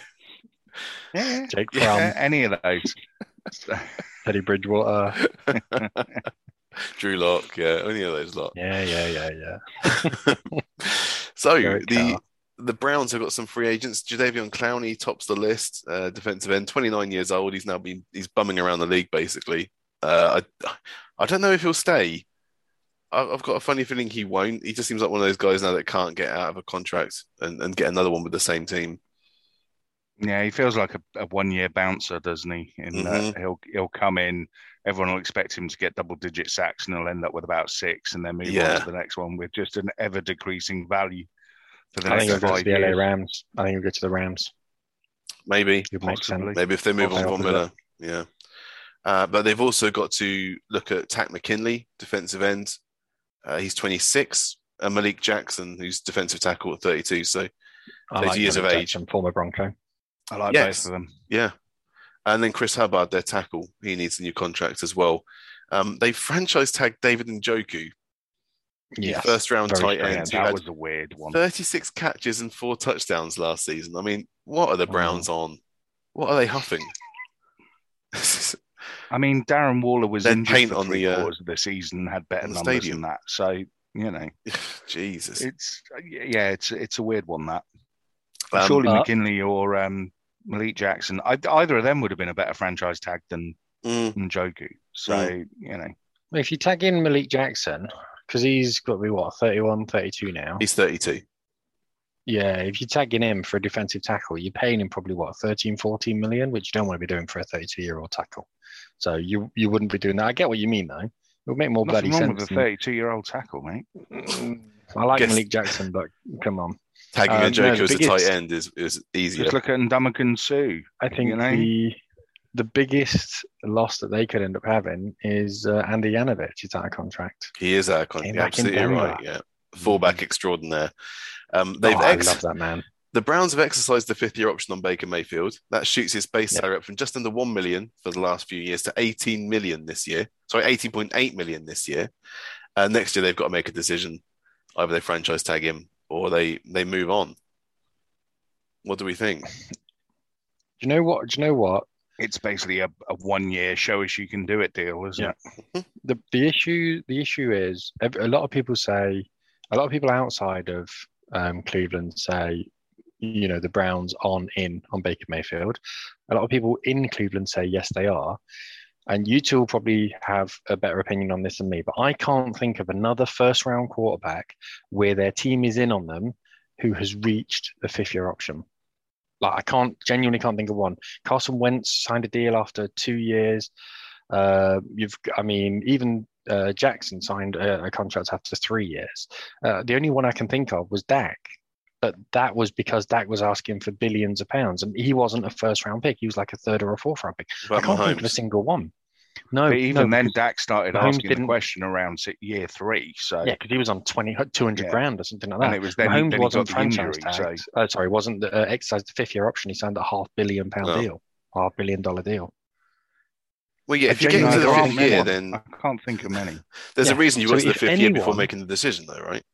Yeah, Jake yeah, Fromm, any of those. Teddy Bridgewater. Drew Lock, yeah, any of those lot. Yeah, yeah, yeah, yeah. so Derek the Carr. the Browns have got some free agents. Jadeveon Clowney tops the list, uh, defensive end, 29 years old. He's now been he's bumming around the league basically. Uh, I I don't know if he'll stay. I- I've got a funny feeling he won't. He just seems like one of those guys now that can't get out of a contract and, and get another one with the same team. Yeah, he feels like a, a one-year bouncer, doesn't he? In that Mhm. he'll he'll come in, everyone will expect him to get double-digit sacks, and he'll end up with about six, and then move on to the next one with just an ever-decreasing value for the I think next he'll go to five the LA. Rams. I think he'll go to the Rams. Maybe, Possibly. maybe if they move on Possibly. from Miller, yeah. Uh, but they've also got to look at Takk McKinley, defensive end. Uh, he's 26. And Malik Jackson, who's defensive tackle at 32. So I Those like years of age. Jackson, former Bronco. I like Yes. both of them. Yeah. And then Chris Hubbard, their tackle, he needs a new contract as well. Um, they franchise tagged David Njoku, Yeah, first round very tight end, that was a weird one. 36 catches and four touchdowns last season. I mean, what are the Mm. Browns on? What are they huffing? I mean, Darren Waller was Then injured paint for on three the, uh, quarters of the season, had better numbers stadium. than that. So you know, Jesus. it's yeah, it's it's a weird one that. Um, Surely but- McKinley or um, Malik Jackson, I, either of them would have been a better franchise tag than mm, Njoku. So Mm. you know, If you tag in Malik Jackson, because he's got to be what 31, 32 now. he's 32. Yeah, if you're tagging him for a defensive tackle, you're paying him probably what 13, 14 million, which you don't want to be doing for a 32 year old tackle. So you you wouldn't be doing that. I get what you mean though. It would make more nothing bloody wrong sense. with a 32 year old tackle, mate. I like Guess- Malik Jackson, but come on. Tagging Um, a no, Njoku the as a tight end is, is easier. Just look at Ndamukong Suh. I think You know? the the biggest loss that they could end up having is uh, Andy Janovich is out of contract. He is our con- Came you're back absolutely right. Yeah. Fullback extraordinaire. Um, they've oh, I love that man. The Browns have exercised the fifth year option on Baker Mayfield. That shoots his base Yeah. salary up from just under 1 million for the last few years to 18 million this year. Sorry, 18.8 million this year. Uh, next year, they've got to make a decision. Either they franchise tag him or they, they move on. What do we think? Do you know what? Do you know what? It's basically a, a one year show us you can do it deal, isn't Yeah. it? the the issue the issue is a lot of people say a lot of people outside of um, Cleveland say you know the Browns on in on Baker Mayfield. A lot of people in Cleveland say yes they are, and you two will probably have a better opinion on this than me. But I can't think of another first round quarterback where their team is in on them who has reached the fifth year option. Like I can't genuinely can't think of one. Carson Wentz signed a deal after two years. Uh, you've, I mean, even uh, Jackson signed a, a, contract after three years. Uh, the only one I can think of was Dak, but that was because Dak was asking for billions of pounds, and he wasn't a first round pick. He was like a third or a fourth round pick. I can't Mahomes. think of a single one. No, but even no, then, Dak started Mahomes asking the question around year three. So yeah, because he was on 20, 200 yeah. grand or something like that. And it was then, Mahomes then wasn't franchise injury, so. uh, sorry, wasn't uh, exercised the fifth year option. He signed a half billion pound no. deal, half billion dollar deal. Well, yeah, if you get into the fifth year, then I can't think of many. There's yeah. a reason you so went to the fifth anyone, year before making the decision, though, right?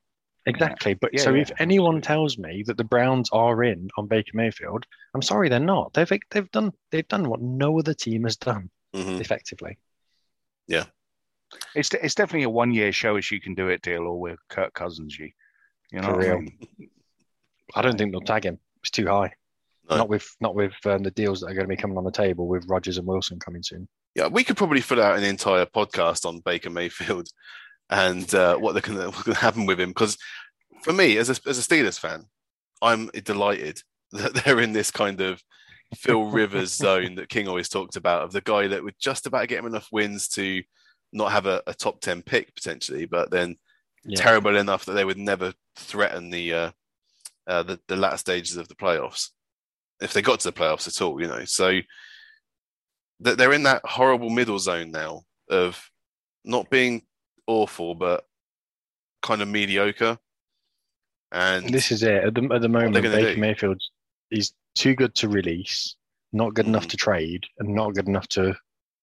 Exactly. But yeah, so yeah, if anyone tells me that the Browns are in on Baker Mayfield, I'm sorry, they're not. They've they've done they've done what no other team has done mm-hmm. effectively. Yeah. It's it's definitely a one year show as you can do it deal or with Kirk Cousins you. You know For real. I, mean? I, don't think they'll tag him. It's too high. No. Not with not with um, the deals that are going to be coming on the table with Rodgers and Wilson coming soon. Yeah, we could probably fill out an entire podcast on Baker Mayfield and uh, what they're going to happen with him. Because for me, as a, as a Steelers fan, I'm delighted that they're in this kind of Phil Rivers zone that King always talked about of the guy that would just about get him enough wins to not have a, a top 10 pick potentially, but then yeah. terrible enough that they would never threaten the, uh, uh, the, the latter stages of the playoffs if they got to the playoffs at all, you know. So that they're in that horrible middle zone now of not being awful, but kind of mediocre. And this is it at the, at the moment. Baker Mayfield, he's too good to release, not good mm. enough to trade, and not good enough to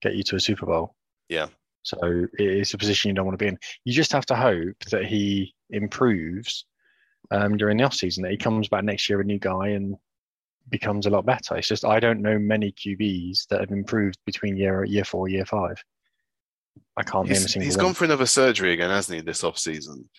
get you to a Super Bowl. Yeah. So it's a position you don't want to be in. You just have to hope that he improves um, during the off season. That he comes back next year a new guy and becomes a lot better. It's just I don't know many QBs that have improved between year year four, year five. I can't he's, name a single. He's one. gone for another surgery again, hasn't he? This off season,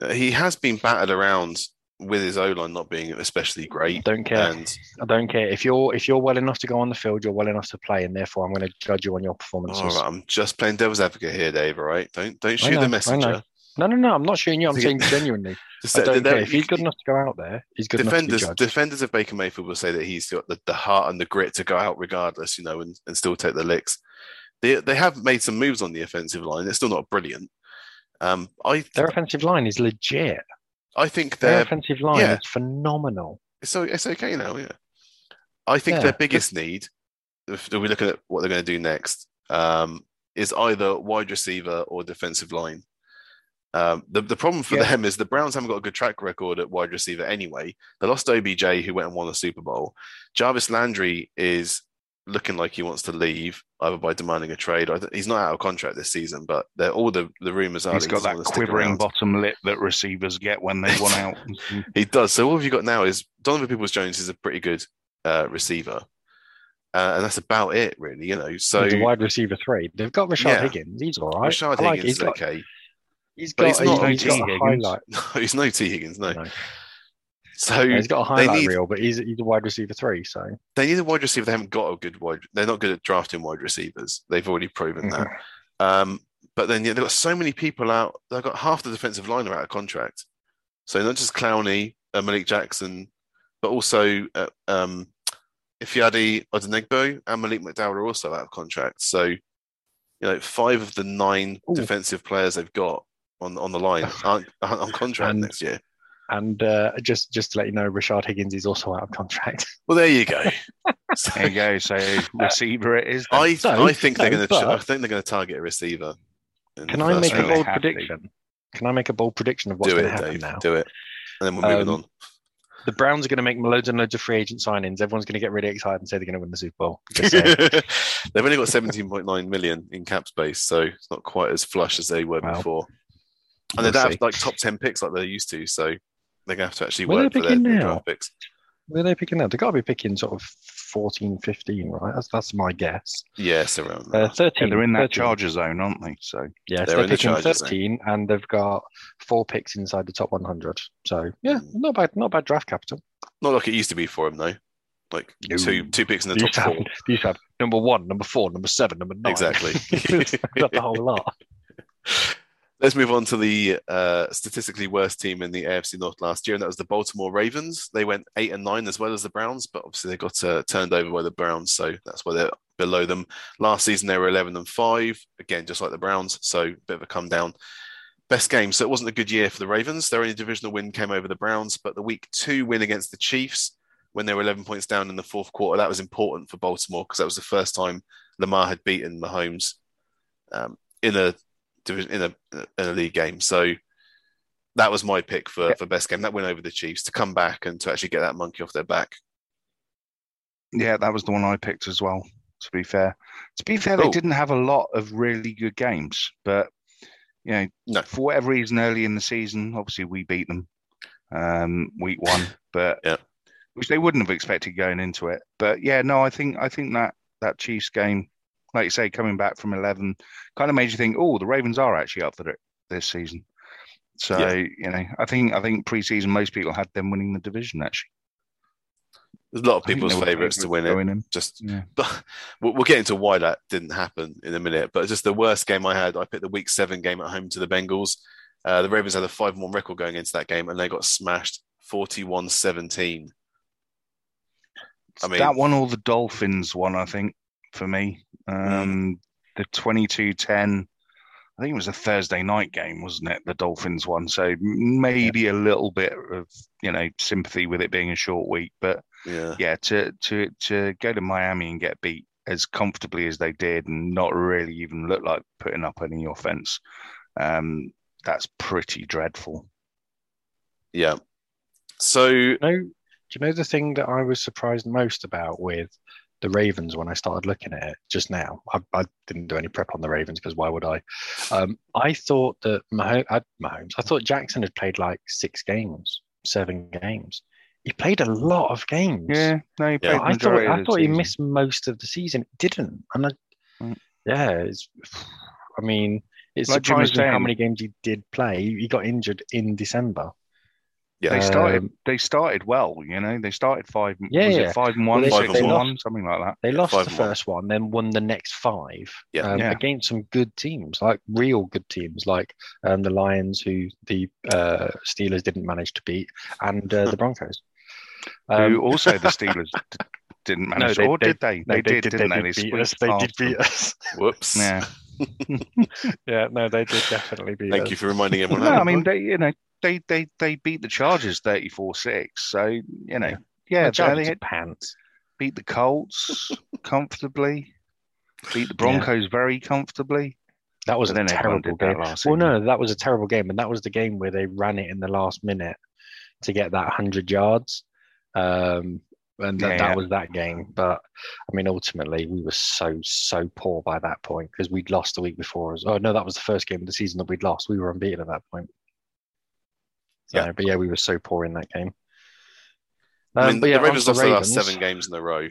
uh, he has been battered around with his O line not being especially great. I don't care. And... I don't care if you're if you're well enough to go on the field, you're well enough to play, and therefore I'm going to judge you on your performances. All right, I'm just playing devil's advocate here, Dave. All right, don't don't shoot know, the messenger. No, no, no. I'm not shooting you. I'm saying genuinely. I don't care. If he's good enough to go out there, he's good defenders, enough to be Defenders of Baker Mayfield will say that he's got the, the heart and the grit to go out regardless, you know, and, and still take the licks. They they have made some moves on the offensive line. It's still not brilliant. Um, I their offensive line is legit. I think their, offensive line yeah. is phenomenal. So it's okay now, yeah. I think yeah. their biggest need, if we look at what they're going to do next, um, is either wide receiver or defensive line. Um, the, the problem for yeah. them is the Browns haven't got a good track record at wide receiver anyway. They lost OBJ, who went and won the Super Bowl. Jarvis Landry is looking like he wants to leave, either by demanding a trade. he's not out of contract this season, but all the, the rumors are he's got that quivering bottom lip that receivers get when they want out. he does. So what have you got now is Donovan Peoples Jones is a pretty good uh, receiver. Uh, and that's about it, really. You know, so he's a wide receiver three. They've got Rashard yeah. Higgins. He's all right. Rashard Higgins like, is got, okay. He's got, he's not he's, he's got a highlight. No, he's no Tee Higgins, no. no. So no, he's got a highlight need, reel, but he's he's a wide receiver three. So they need a wide receiver. They haven't got a good wide. They're not good at drafting wide receivers. They've already proven mm-hmm. that. Um, but then yeah, they've got so many people out. They've got half the defensive line are out of contract. So not just Clowney, uh, Malik Jackson, but also uh, um, Ifeadi Odenigbo and Malik McDowell are also out of contract. So you know, five of the nine Ooh. defensive players they've got on on the line aren't, aren't on contract and, next year. And uh, just just to let you know, Rashard Higgins is also out of contract. Well, there you go. so, there you go. So receiver it is. I so, I think they're going to. I think they're going to target a receiver. Can I make a bold prediction? Can I make a bold prediction of what's going to happen Dave, now? Do it, and then we're moving um, on. The Browns are going to make loads and loads of free agent signings. Everyone's going to get really excited and say they're going to win the Super Bowl. They've only got 17.9 million in cap space, so it's not quite as flush as they were wow. before. And we'll they don't see. have like top 10 picks like they used to, so they're going to have to actually work for their now? draft picks. Where are they picking now? They've got to be picking sort of 14, 15, right? That's that's my guess. Yes, around uh, 13. Yeah, they're in that 13. charger zone, aren't they? So yeah, they're, they're picking the 13, zone. and they've got four picks inside the top 100. So yeah, hmm. not bad, not bad draft capital. Not like it used to be for them, though. Like no. two two picks in the top four. Have, you have number one, number four, number seven, number nine. Exactly. got the whole lot. Let's move on to the uh, statistically worst team in the AFC North last year, and that was the Baltimore Ravens. They went eight and nine as well as the Browns, but obviously they got uh, turned over by the Browns, so that's why they're below them. Last season they were 11 and five, again just like the Browns, so a bit of a come down. Best game, so it wasn't a good year for the Ravens. Their only divisional win came over the Browns, but the Week Two win against the Chiefs when they were 11 points down in the fourth quarter that was important for Baltimore because that was the first time Lamar had beaten Mahomes um, in a division in a in a league game. So that was my pick for, yeah. for best game. That went over the Chiefs to come back and to actually get that monkey off their back. Yeah, that was the one I picked as well. To be fair, to be fair, they didn't have a lot of really good games, but you know, no. for whatever reason, early in the season, obviously we beat them um, week one, but yeah. which they wouldn't have expected going into it. But yeah, no, I think I think that that Chiefs game, like you say, coming back from eleven, kind of made you think, oh, the Ravens are actually up for it this season. So yeah. you know, I think I think preseason most people had them winning the division actually. There's a lot of people's favourites to win it. Just, yeah. but we'll get into why that didn't happen in a minute. But just the worst game I had, I picked the Week Seven game at home to the Bengals. Uh, the Ravens had a five-one record going into that game, and they got smashed 41-17. I mean, that one or the Dolphins one, I think, for me. Um, mm. The 22-10 I think it was a Thursday night game, wasn't it? The Dolphins one. So maybe yeah. a little bit of you know sympathy with it being a short week, but yeah, yeah, to to to go to Miami and get beat as comfortably as they did, and not really even look like putting up any offense, um, that's pretty dreadful. Yeah. So, you know, do you know the thing that I was surprised most about with the Ravens when I started looking at it just now. I, I didn't do any prep on the Ravens because why would I? Um, I thought that Mahomes, Mahomes, I thought Jackson had played like six games, seven games. He played a lot of games. Yeah, no, he played. Yeah. I thought I thought he missed most of the season. He didn't. And I, mm. yeah, it's. I mean, it's like surprising how many games he did play. He got injured in December. Yeah, they started. Um, they started well. You know, they started five. Yeah, yeah. five and one, well, six and lost, one, something like that. They lost five the first one. one, then won the next five. Yeah. Um, yeah. against some good teams, like real good teams, like um, the Lions, who the uh, Steelers didn't manage to beat, and uh, the Broncos. who um, also the Steelers didn't manage, no, they, or did they? They, they did, did, didn't they? They, they beat us. They did beat us. Whoops. Yeah. yeah, no, they did definitely beat us. Thank us. you for reminding everyone. no, I mean, they, you know, they they they beat the Chargers 34-6. So, you know, yeah, yeah they had pants. Beat the Colts comfortably. Beat the Broncos yeah. very comfortably. That was a terrible game. Well, no, that was a terrible game, and that was the game where they ran it in the last minute to get that hundred yards. Um, and that, yeah, that was that game. But I mean, ultimately, we were so so poor by that point because we'd lost the week before. Oh no, that was the first game of the season that we'd lost. We were unbeaten at that point. So, yeah. But yeah, we were so poor in that game. Um, I mean, but yeah, the Ravens lost the last seven games in a row,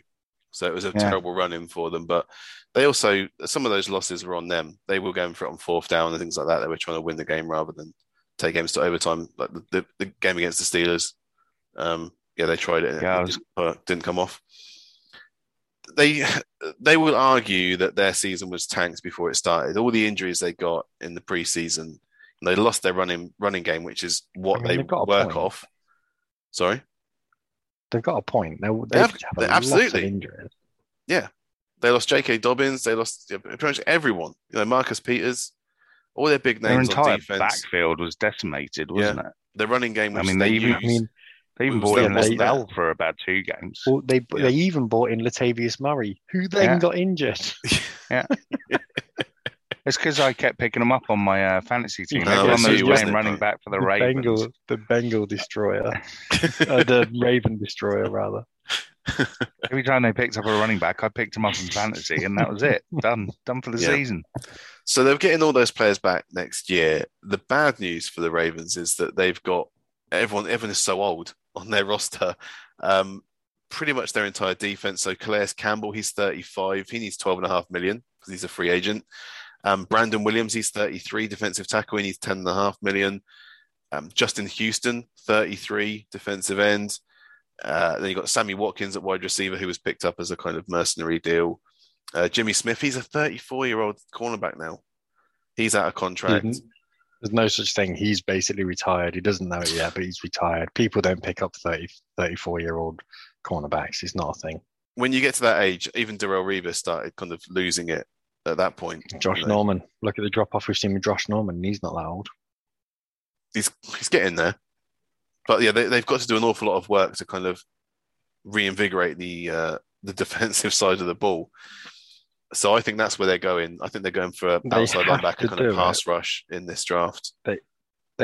so it was a yeah. terrible run in for them. But they also some of those losses were on them. They were going for it on fourth down and things like that. They were trying to win the game rather than take games to overtime. Like the, the, the game against the Steelers, um, yeah, they tried it. Yeah, it didn't, didn't come off. They they will argue that their season was tanked before it started. All the injuries they got in the preseason they lost their running running game, which is what I mean, they work off. Sorry, they've got a point. They, they, have, have absolutely injuries. Yeah, they lost J.K. Dobbins. They lost pretty much everyone. You know, Marcus Peters. All their big names their entire on defense. backfield was decimated, wasn't yeah. it? The running game. I mean, they, even. I mean, they even bought in Lestelle for about two games. Well, they yeah. they even bought in Latavius Murray, who then yeah. got injured. yeah. It's because I kept picking them up on my uh, fantasy team. No, Everyone was playing running back for the, the Ravens. Bengal, the Bengal destroyer, uh, the Raven destroyer, rather. Every time they picked up a running back, I picked them up in fantasy, and that was it. Done, done for the yeah. season. So they're getting all those players back next year. The bad news for the Ravens is that they've got everyone. Everyone is so old on their roster. Um, pretty much their entire defense. So Calais Campbell, he's 35. He needs 12 and a half million because he's a free agent. Um, Brandon Williams, he's 33, defensive tackle, he needs 10.5 million. Um, Justin Houston, 33, defensive end. Uh, then you've got Sammy Watkins at wide receiver, who was picked up as a kind of mercenary deal. Uh, Jimmy Smith, he's a 34 year old cornerback now. He's out of contract. There's no such thing. He's basically retired. He doesn't know it yet, but he's retired. People don't pick up 30, 34 year old cornerbacks. It's not a thing. when you get to that age, even Darrelle Revis started kind of losing it at that point. Josh know. Norman. Look at the drop off we've seen with Josh Norman. He's not that old. He's he's getting there, but yeah, they, they've got to do an awful lot of work to kind of reinvigorate the uh, the defensive side of the ball. So I think that's where they're going. I think they're going for They outside linebacker kind of pass rush in this draft. They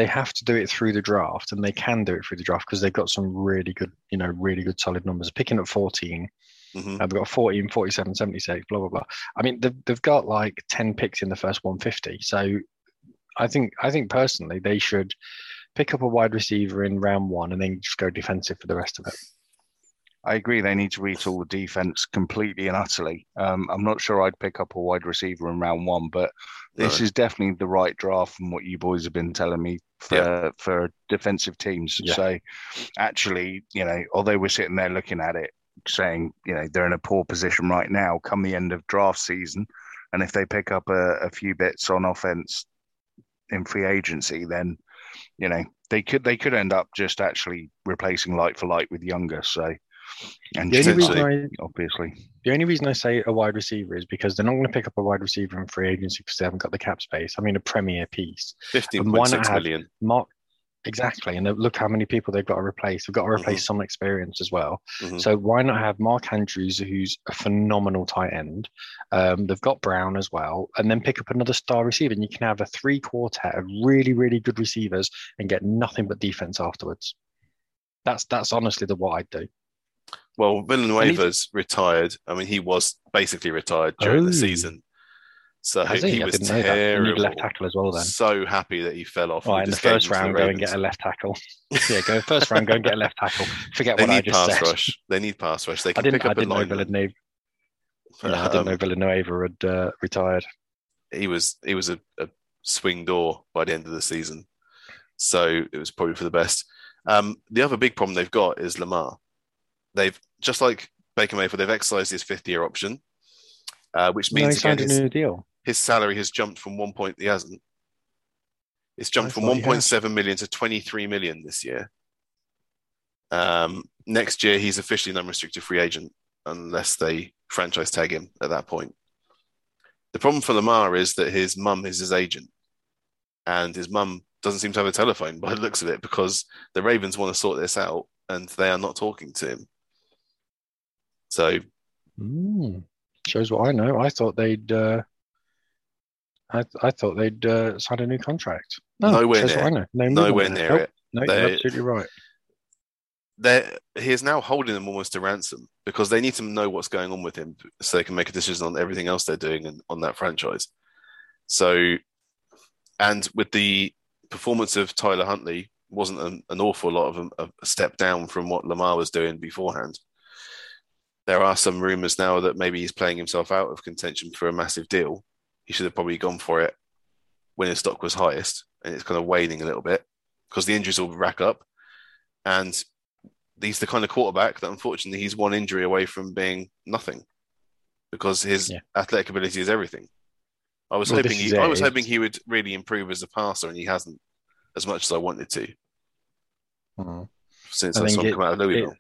have to do it through the draft, and they can do it through the draft because they've got some really good, you know, really good solid numbers. Picking at 14, hmm uh, they've got 14, 47, 76, blah, blah, blah. I mean, they've, they've got like 10 picks in the first 150. So I think, I think personally, they should pick up a wide receiver in round one and then just go defensive for the rest of it. I agree. They need to retool the defense completely and utterly. Um, I'm not sure I'd pick up a wide receiver in round one, but this is definitely the right draft from what you boys have been telling me for for defensive teams. Yeah. So, actually, you know, although we're sitting there looking at it, saying you know they're in a poor position right now, come the end of draft season, and if they pick up a, a few bits on offense in free agency, then you know they could they could end up just actually replacing light for light with younger. So, and The only, reason I, obviously, the only reason I say a wide receiver is because they're not going to pick up a wide receiver in free agency because they haven't got the cap space. I mean, a premier piece. Fifteen And why point not six have- million. Mark, exactly. And look how many people they've got to replace. They've got to replace some experience as well. Mhm. So why not have Mark Andrews, who's a phenomenal tight end? Um, they've got Brown as well, and then pick up another star receiver, and you can have a three quartet of really, really good receivers and get nothing but defense afterwards. That's that's honestly the what I'd do. Well, Villanueva's retired. I mean, he was basically retired during Oh. the season. So Has he, he? Was didn't know that. They need terrible. left tackle as well then. So happy that he fell off. Right, in the first to the round, go and get a left tackle. yeah, go first round, go and get a left tackle. Forget They what I just pass said. rush. They need pass rush. They I didn't. pick I up a didn't know lineman. Villanueva. Yeah, I didn't know Um, Villanueva had uh, retired. he was he was a, a swing door by the end of the season, so it was probably for the best. Um, the other big problem they've got is Lamar. They've just like Baker Mayfield, they've exercised his fifth year option, uh, which No, he means again signed a his, deal. his salary has jumped from one point. He hasn't. It's jumped I from thought he had. 1.7 million to 23 million this year. Um, next year, he's officially an unrestricted free agent unless they franchise tag him at that point. The problem for Lamar is that his mum is his agent, and his mum doesn't seem to have a telephone by the looks of it because the Ravens want to sort this out and they are not talking to him. So Mm, shows what I know. I thought they'd. Uh, I I thought they'd uh, signed a new contract. No, Nowhere near. I know. No nowhere near there. It. No, They- you're absolutely right. they're, he is now holding them almost to ransom because they need to know what's going on with him so they can make a decision on everything else they're doing and on that franchise. So, and with the performance of Tyler Huntley, wasn't an, an awful lot of a, a step down from what Lamar was doing beforehand. There are some rumors now that maybe he's playing himself out of contention for a massive deal. He should have probably gone for it when his stock was highest, and it's kind of waning a little bit because the injuries will rack up. And he's the kind of quarterback that unfortunately he's one injury away from being nothing because his Yeah. athletic ability is everything. I was Well, hoping he, I was hoping he would really improve as a passer, and he hasn't as much as I wanted to Mm. since I I, saw him it- come out of Louisville. It-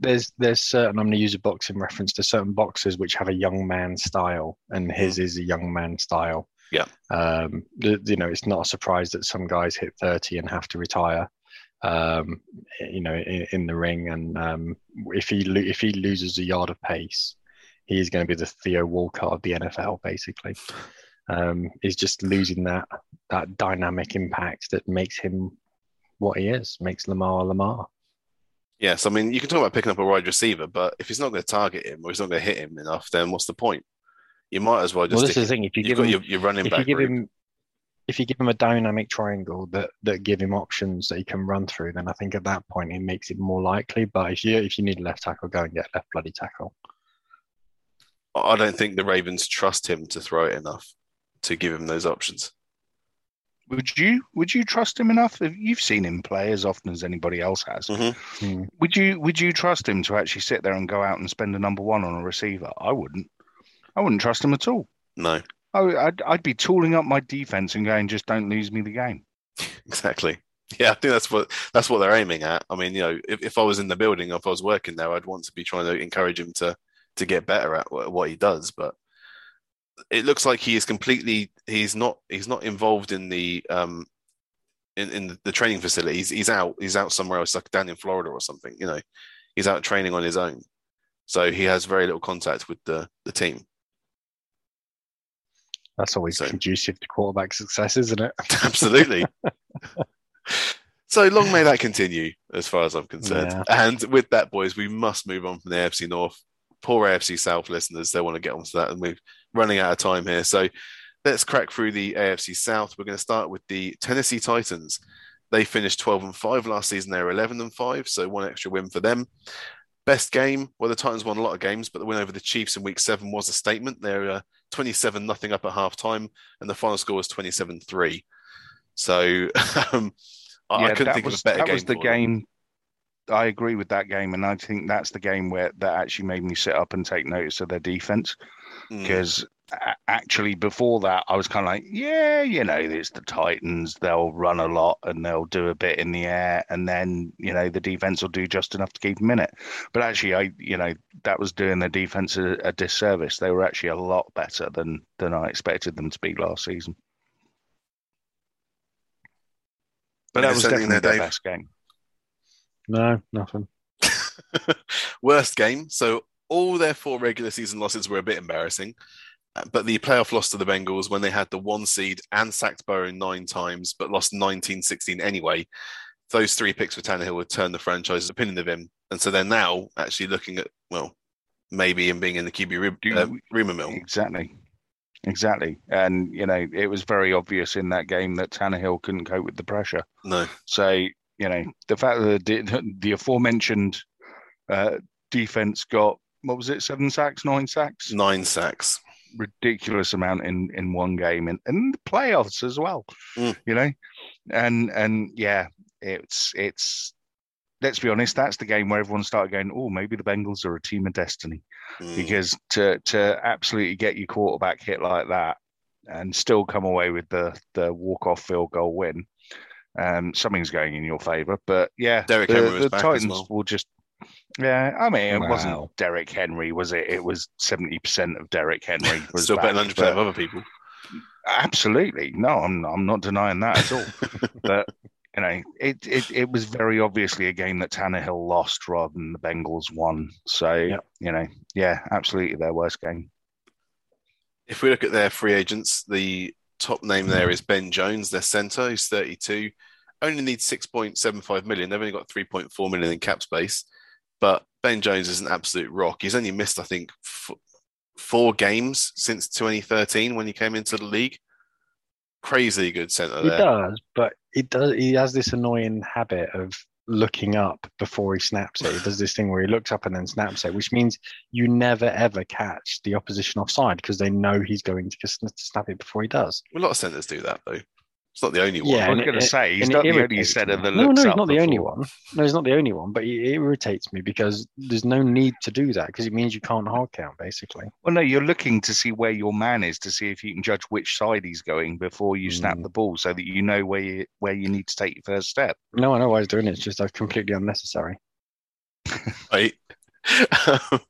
there's there's certain I'm going to use a boxing reference. to certain boxers which have a young man style, and his is a young man style. Yeah. Um, you know, it's not a surprise that some guys hit 30 and have to retire. Um, you know, in, in the ring, and um, if he lo- if he loses a yard of pace, he's going to be the Theo Walcott of the NFL, basically. Um, he's just losing that that dynamic impact that makes him what he is, makes Lamar Lamar. Yes, I mean you can talk about picking up a wide receiver, but if he's not going to target him or he's not going to hit him enough, then what's the point? You might as well just. well, this is the thing. If you give him, your, your running if you give group. him, if you give him a dynamic triangle that that give him options that he can run through, then I think at that point it makes it more likely. But if you if you need a left tackle, go and get a left bloody tackle. I don't think the Ravens trust him to throw it enough to give him those options. Would you would you trust him enough? If you've seen him play as often as anybody else has, Mhm. Hmm. would you would you trust him to actually sit there and go out and spend a number one on a receiver? I wouldn't. I wouldn't trust him at all. No, I, I'd, I'd be tooling up my defense and going, just don't lose me the game. exactly. Yeah, I think that's what that's what they're aiming at. I mean, you know, if, if I was in the building, if I was working there, I'd want to be trying to encourage him to to get better at what he does. But it looks like he is completely he's not he's not involved in the um in, in the training facility. He's, he's out he's out somewhere else, like down in Florida or something. You know, he's out training on his own, so he has very little contact with the the team. That's always so, conducive to quarterback success, isn't it? Absolutely. so long may that continue, as far as I'm concerned. Yeah. And with that, boys, we must move on from the AFC North. Poor AFC South listeners, they want to get onto that, and we're running out of time here. So let's crack through the AFC South. We're going to start with the Tennessee Titans. They finished 12 and 5 last season. They're 11 and 5, so one extra win for them. Best game, well, the Titans won a lot of games, but the win over the Chiefs in week seven was a statement. They're uh, 27 nothing up at half time, and the final score was 27 3. So um, I, yeah, I couldn't think was, of a better that game. was the game. I agree with that game, and I think that's the game where that actually made me sit up and take notice of their defense. Because mm actually before that i was kind of like yeah you know it's the titans they'll run a lot and they'll do a bit in the air and then you know the defense will do just enough to keep them in it. But actually i you know that was doing the defense a, a disservice. They were actually a lot better than than i expected them to be last season. But that was definitely their best game no nothing worst game so all their four regular season losses were a bit embarrassing but the playoff loss to the Bengals when they had the one seed and sacked Burrow nine times, but lost 19 16 anyway. Those three picks for Tannehill would turn the franchise's opinion of him. And so they're now actually looking at, well, maybe him being in the QB uh, rumor mill. Exactly. Exactly. And, you know, it was very obvious in that game that Tannehill couldn't cope with the pressure. No. So, you know, the fact that the, the aforementioned uh, defense got, what was it, seven sacks, nine sacks? Nine sacks ridiculous amount in in one game and in the playoffs as well. Mm. You know, and and yeah, it's it's. Let's be honest. That's the game where everyone started going, "Oh, maybe the Bengals are a team of destiny," mm. because to to absolutely get your quarterback hit like that and still come away with the the walk off field goal win, um, something's going in your favor. But yeah, Derrick the, the Titans well. will just yeah, I mean, it wow. wasn't Derrick Henry, was it? It was seventy percent of Derrick Henry. Was Still better than hundred percent of other people. Absolutely, no, I'm I'm not denying that at all. but you know, it, it it was very obviously a game that Tannehill lost rather than the Bengals won. So yep. you know, yeah, absolutely their worst game. If we look at their free agents, the top name there is Ben Jones, their center, who's 32. Only needs 6.75 million. They've only got 3.4 million in cap space. But Ben Jones is an absolute rock. He's only missed, I think, f- four games since 2013 when he came into the league. Crazy good centre he there. He does, but he does. He has this annoying habit of looking up before he snaps it. He does this thing where he looks up and then snaps it, which means you never ever catch the opposition offside because they know he's going to snap it before he does. Well, a lot of centers do that though. It's not the only one. Yeah, I was going to say he's not the only setter that no, no, he's not the before. only one. No, he's not the only one. But it irritates me because there's no need to do that because it means you can't hard count basically. Well, no, you're looking to see where your man is to see if you can judge which side he's going before you mm. snap the ball, so that you know where you where you need to take your first step. No, I know why he's doing it. It's just completely unnecessary. right.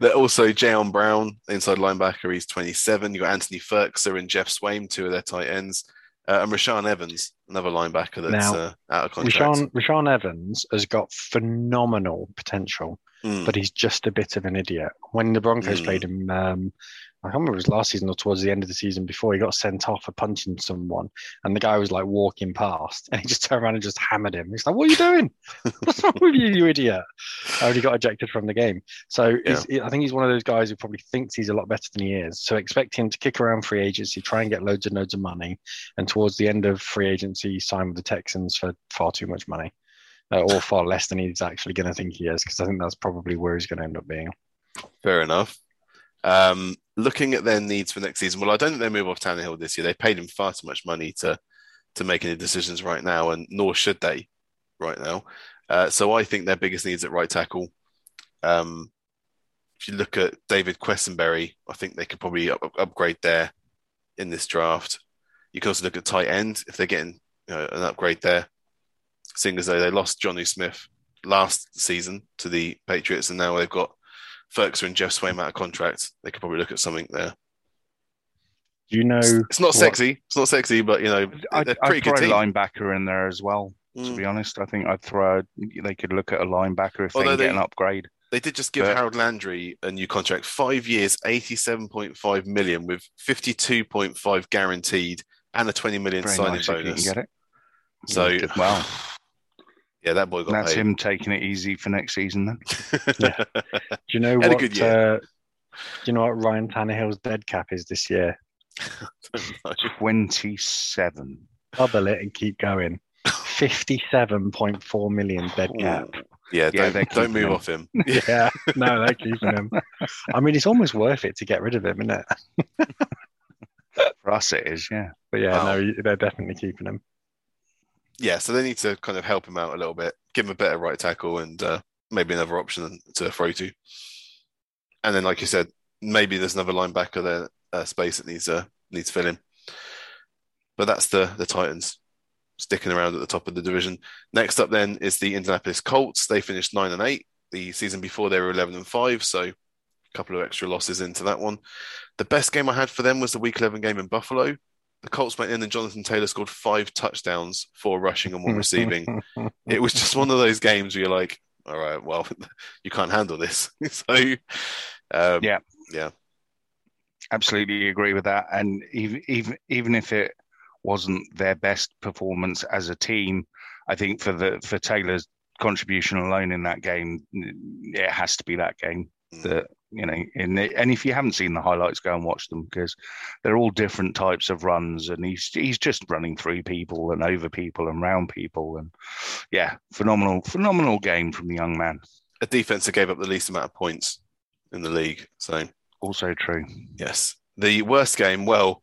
They're also Jayon Brown, inside linebacker. He's 27. You've got Anthony Firkser and Geoff Swaim, two of their tight ends. Uh, and Rashaan Evans, another linebacker that's now, uh, out of contract. Rashawn, Rashaan Evans has got phenomenal potential, mm. but he's just a bit of an idiot. When the Broncos mm. played him um, I can't remember it was last season or towards the end of the season before he got sent off for punching someone, and the guy was like walking past, and he just turned around and just hammered him. He's like, "What are you doing? What's wrong with you, you idiot?" I already got ejected from the game. So yeah. I think he's one of those guys who probably thinks he's a lot better than he is. So expect him to kick around free agency, try and get loads and loads of money, and towards the end of free agency, sign with the Texans for far too much money, uh, or far less than he's actually going to think he is, because I think that's probably where he's going to end up being. Fair enough. Um, looking at their needs for next season, well, I don't think they move off Tannehill this year. They paid him far too much money to to make any decisions right now, and nor should they right now. Uh, so I think their biggest needs at right tackle. Um, if you look at David Quessenberry, I think they could probably up, upgrade there in this draft. You can also look at tight end if they're getting you know, an upgrade there. seeing as though they lost Jonnu Smith last season to the Patriots, and now they've got Ferguson and Geoff Swaim out of contract. They could probably look at something there. Do you know? It's, it's not what- sexy. It's not sexy, but you know, I'd, they're a I'd pretty throw good a team. linebacker in there as well. To Mm. be honest, I think I'd throw. They could look at a linebacker if they Although can get an upgrade. They did just give But- Harold Landry a new contract, five years, eighty-seven point five million, with fifty-two point five guaranteed, and a twenty million signing nice if you can bonus. get it. So, Yeah, well. yeah, that boy got That's paid. him taking it easy for next season. Then Yeah. Do you know Had a what? good year. Uh, do you know what Ryan Tannehill's dead cap is this year? twenty-seven. Double it and keep going. Fifty-seven point four million dead cap. yeah, Yeah, don't, they're don't move him. off him. Yeah, no, they're keeping him. I mean, it's almost worth it to get rid of him, isn't it? For us, it is. Yeah. But yeah, Wow. no, they're definitely keeping him. Yeah, so they need to kind of help him out a little bit, give him a better right tackle, and uh, maybe another option to throw to. And then, like you said, maybe there's another linebacker there, uh, space that needs uh, needs filling. But that's the the Titans sticking around at the top of the division. Next up, then is the Indianapolis Colts. They finished nine and eight. The season before they were eleven and five, so a couple of extra losses into that one. The best game I had for them was the Week eleven game in Buffalo. The Colts went in and Jonathan Taylor scored five touchdowns, four rushing and one receiving. it was just one of those games where you're like, all right, well, you can't handle this. so, um, Yeah. yeah, Absolutely agree with that. And even even even if it wasn't their best performance as a team, I think for the for Taylor's contribution alone in that game, it has to be that game. Mm. That you know, in the, and if you haven't seen the highlights, go and watch them because they're all different types of runs, and he's he's just running through people and over people and round people, and yeah, phenomenal phenomenal game from the young man. a defense that gave up the least amount of points in the league. So, Also true. yes, the worst game. Well,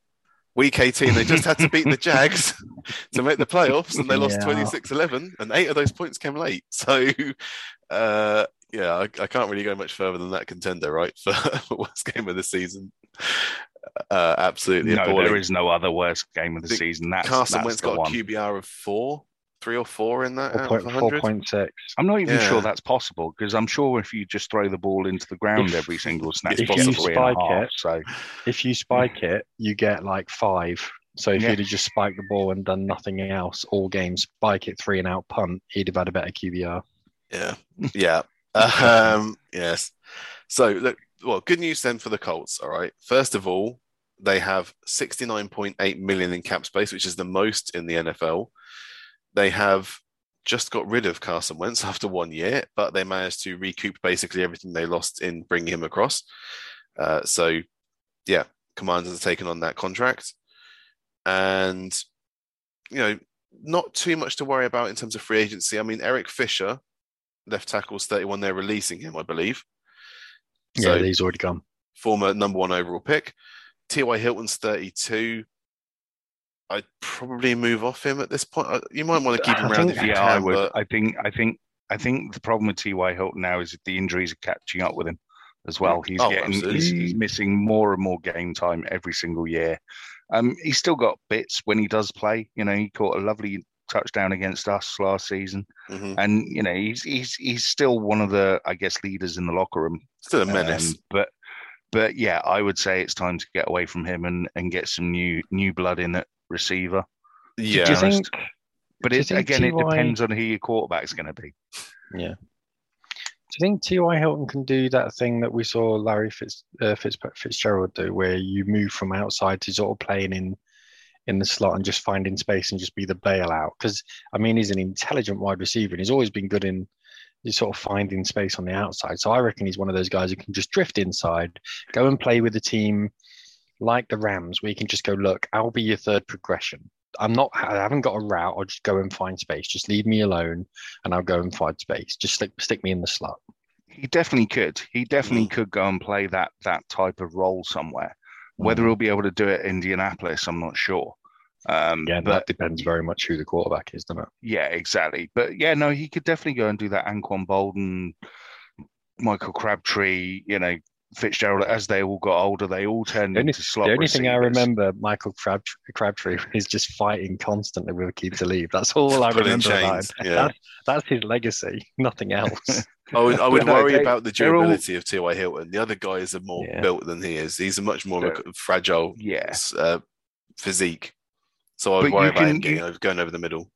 week 18, they just had to beat the Jags to make the playoffs, and they lost Yeah. 26 11, and eight of those points came late. So, uh, yeah, I, I can't really go much further than that contender, right? For worst game of the season. Uh, absolutely No, appalling. there is no other worst game of the think season. That's, Carson that's Wentz the got one. a QBR of four, three or four in that out Four of point, 100. 4.6. I'm not even Yeah. sure that's possible because I'm sure if you just throw the ball into the ground If- every single snap, if you you get three and a spike half. it- So If you spike it, you get like five. So if Yeah. you'd have just spiked the ball and done nothing else all game, spike it three and out punt, he'd have had a better QBR. Yeah, yeah, um, yes. So look, well, good news then for the Colts. All right, first of all, they have 69.8 million in cap space, which is the most in the NFL. They have just got rid of Carson Wentz after one year, but they managed to recoup basically everything they lost in bringing him across. Uh, so, yeah, Commanders are taking on that contract, and you know, not too much to worry about in terms of free agency. I mean, Eric Fisher, left tackle's 31. They're releasing him, I believe. So yeah, he's already gone. former number one overall pick. T.Y. Hilton's 32. I'd probably move off him at this point. You might want to keep him I around think- if you yeah, can. I would. but I think. I think. I think the problem with T.Y. Hilton now is that the injuries are catching up with him as well. He's Oh, getting. He's, he's missing more and more game time every single year. Um, he's still got bits when he does play. You know, he caught a lovely touchdown against us last season, mhm. and you know, he's he's he's still one of the, I guess, leaders in the locker room. still a menace. Um, but but yeah, I would say it's time to get away from him and, and get some new new blood in at receiver. yeah. Do you think? But Do you it, think again, it depends on who your quarterback's going to be. Yeah. Do you think T.Y. Hilton can do that thing that we saw Larry Fitz, uh, Fitz, Fitzgerald do, where you move from outside to sort of playing in in the slot and just finding space and just be the bailout? Because I mean, he's an intelligent wide receiver and he's always been good in sort of finding space on the outside. So I reckon he's one of those guys who can just drift inside, go and play with the team like the Rams, where you can just go, look, I'll be your third progression. I'm not. I haven't got a route. I'll just go and find space. Just leave me alone, and I'll go and find space. Just stick stick me in the slot. He definitely could. He definitely Mm. could go and play that that type of role somewhere. Whether Mm. he'll be able to do it in Indianapolis, I'm not sure. Um, Yeah, but that depends very much who the quarterback is, doesn't it? yeah, exactly. But yeah, no, he could definitely go and do that. Anquan Boldin, Michael Crabtree, you know, Fitzgerald, as they all got older, they all turned The only, into slot the only thing I remember Michael Crabtree, Crabtree is just fighting constantly with Keith to leave. That's all I remember chains, him. yeah. That's, that's his legacy, nothing else. I would, I would no, worry they- about the they're all- durability of T.Y. Hilton. The other guys are more Yeah. built than he is. He's a much more of fragile Yeah, uh, physique. So I would But worry you about him getting you- over, going over the middle.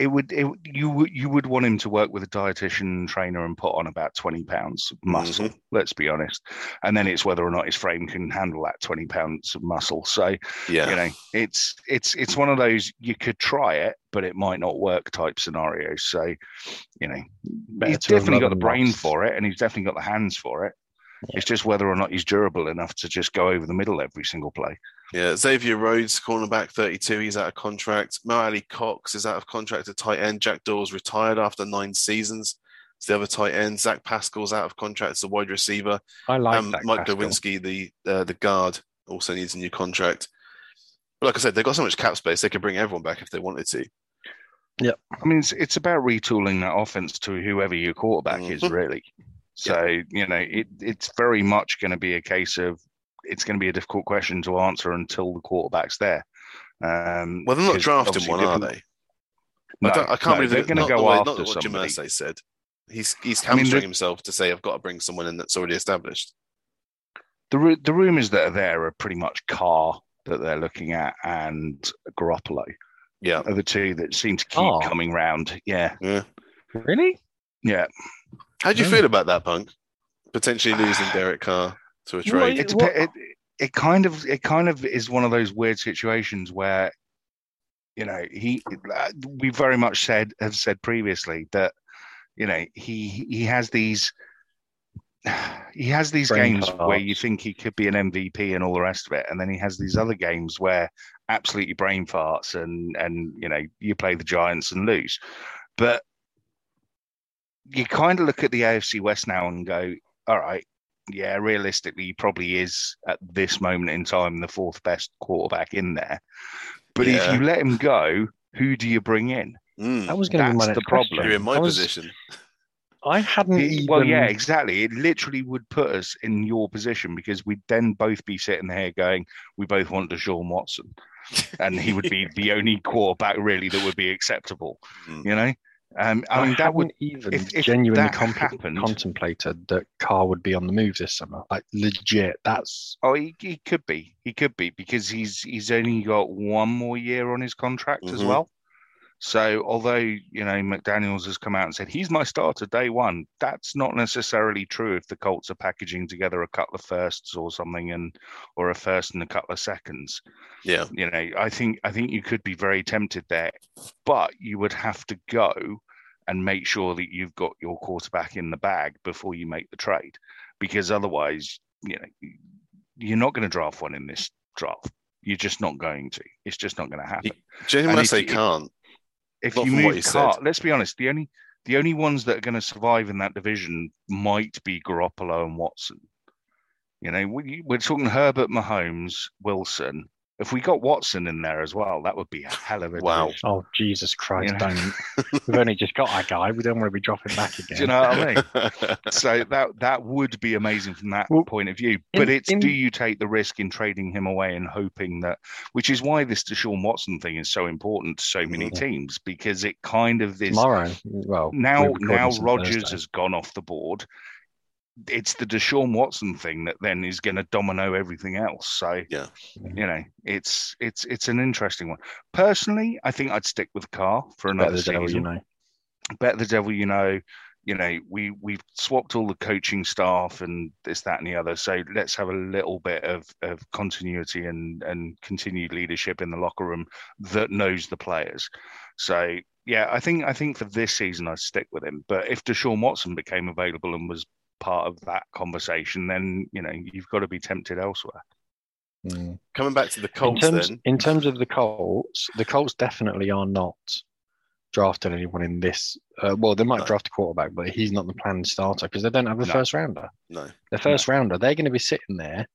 it would. It, you would you would want him to work with a dietitian trainer and put on about twenty pounds of muscle. Mm-hmm. Let's be honest, and then it's whether or not his frame can handle that twenty pounds of muscle. So Yeah. you know, it's it's it's one of those you could try it, but it might not work type scenarios. So you know, Better he's definitely got the loved brain lost. for it, and he's definitely got the hands for it. It's just whether or not he's durable enough to just go over the middle every single play. Yeah, Xavier Rhodes, cornerback, 32. He's out of contract. Mo Alie-Cox is out of contract at tight end. Jack Doyle retired after nine seasons. It's the other tight end. Zach Pascal's out of contract as a wide receiver. I like um, that. Mike Pascal. Glowinski, the uh, the guard, also needs a new contract. But like I said, they've got so much cap space, they could bring everyone back if they wanted to. Yeah, I mean, it's, it's about retooling that offense to whoever your quarterback is, Mhm. really. So you know, it it's very much going to be a case of it's going to be a difficult question to answer until the quarterback's there. Um, Well, they're not drafting obviously one, are they? No, I, I can't no, believe they're they're going to go the way, after not what somebody. Jim Irsay said. He's he's I mean, himself to say, I've got to bring someone in that's already established. The the rumors that are there are pretty much Carr that they're looking at and Garoppolo Yeah. are the two that seem to keep Carr? coming round. Yeah, Really? yeah. How do you feel about that, Punk? Potentially losing Derek Carr to a Well, trade. It, dep- it it kind of it kind of is one of those weird situations where you know he we very much said have said previously that you know he he has these he has these Brain games where you think he could be an MVP and all the rest of it and then he has these other games where absolutely brain farts and and you know you play the Giants and lose but you kind of look at the AFC West now and go all right yeah, realistically, he probably is at this moment in time the fourth best quarterback in there. But Yeah. if you let him go, who do you bring in? Mm. That was going to be my That's next the problem. You're in my I was- position. I hadn't He- even. well, yeah, exactly. It literally would put us in your position because we'd then both be sitting there going, we both want Deshaun Watson. And he would be the only quarterback really that would be acceptable, Mm. you know? Um, I I, mean, that would even if- if genuinely that comp- happened- contemplated that Carr would be on the move this summer. Like legit, that's Oh, he, he could be. He could be because he's he's only got one more year on his contract as Mhm. well. So although you know McDaniels has come out and said he's my starter day one, that's not necessarily true if the Colts are packaging together a couple of firsts or something and or a first and a couple of seconds. Yeah. You know, I think I think you could be very tempted there, but you would have to go and make sure that you've got your quarterback in the bag before you make the trade, because otherwise, you know, you're not going to draft one in this draft. You're just not going to. It's just not going to happen. Jamie And if Massey you- can't. If not you move you. Carr, let's be honest, the only the only ones that are going to survive in that division might be Garoppolo and Watson. You know, we, we're talking Herbert, Mahomes, Wilson. If we got Watson in there as well, that would be a hell of a Wow. division. oh Jesus Christ! Yeah. Don't we've only just got that guy. We don't want to be dropping back again. Do you know what I mean? so that that would be amazing from that Well, point of view. But in- it's in- do you take the risk in trading him away and hoping that, which is why this Deshaun Watson thing is so important to so many Mhm. teams because it kind of is Tomorrow, well, now now Rodgers Thursday. has gone off the board. It's the Deshaun Watson thing that then is going to domino everything else. So Yeah. you know, it's it's it's an interesting one. Personally, I think I'd stick with Carr for Better another the devil, season you know. bet the devil you know you know we we've swapped all the coaching staff and this that and the other so let's have a little bit of, of continuity and and continued leadership in the locker room that knows the players so yeah i think i think for this season i'd stick with him but if deshaun watson became available and was part of that conversation then you know you've got to be tempted elsewhere Mm. Coming back to the In Colts, terms, then. in terms of the Colts, the Colts definitely are not drafting anyone in this. Uh, well, they might No. draft a quarterback, but he's not the planned starter because they don't have a No. first rounder. No. The first rounder, they're going to be sitting there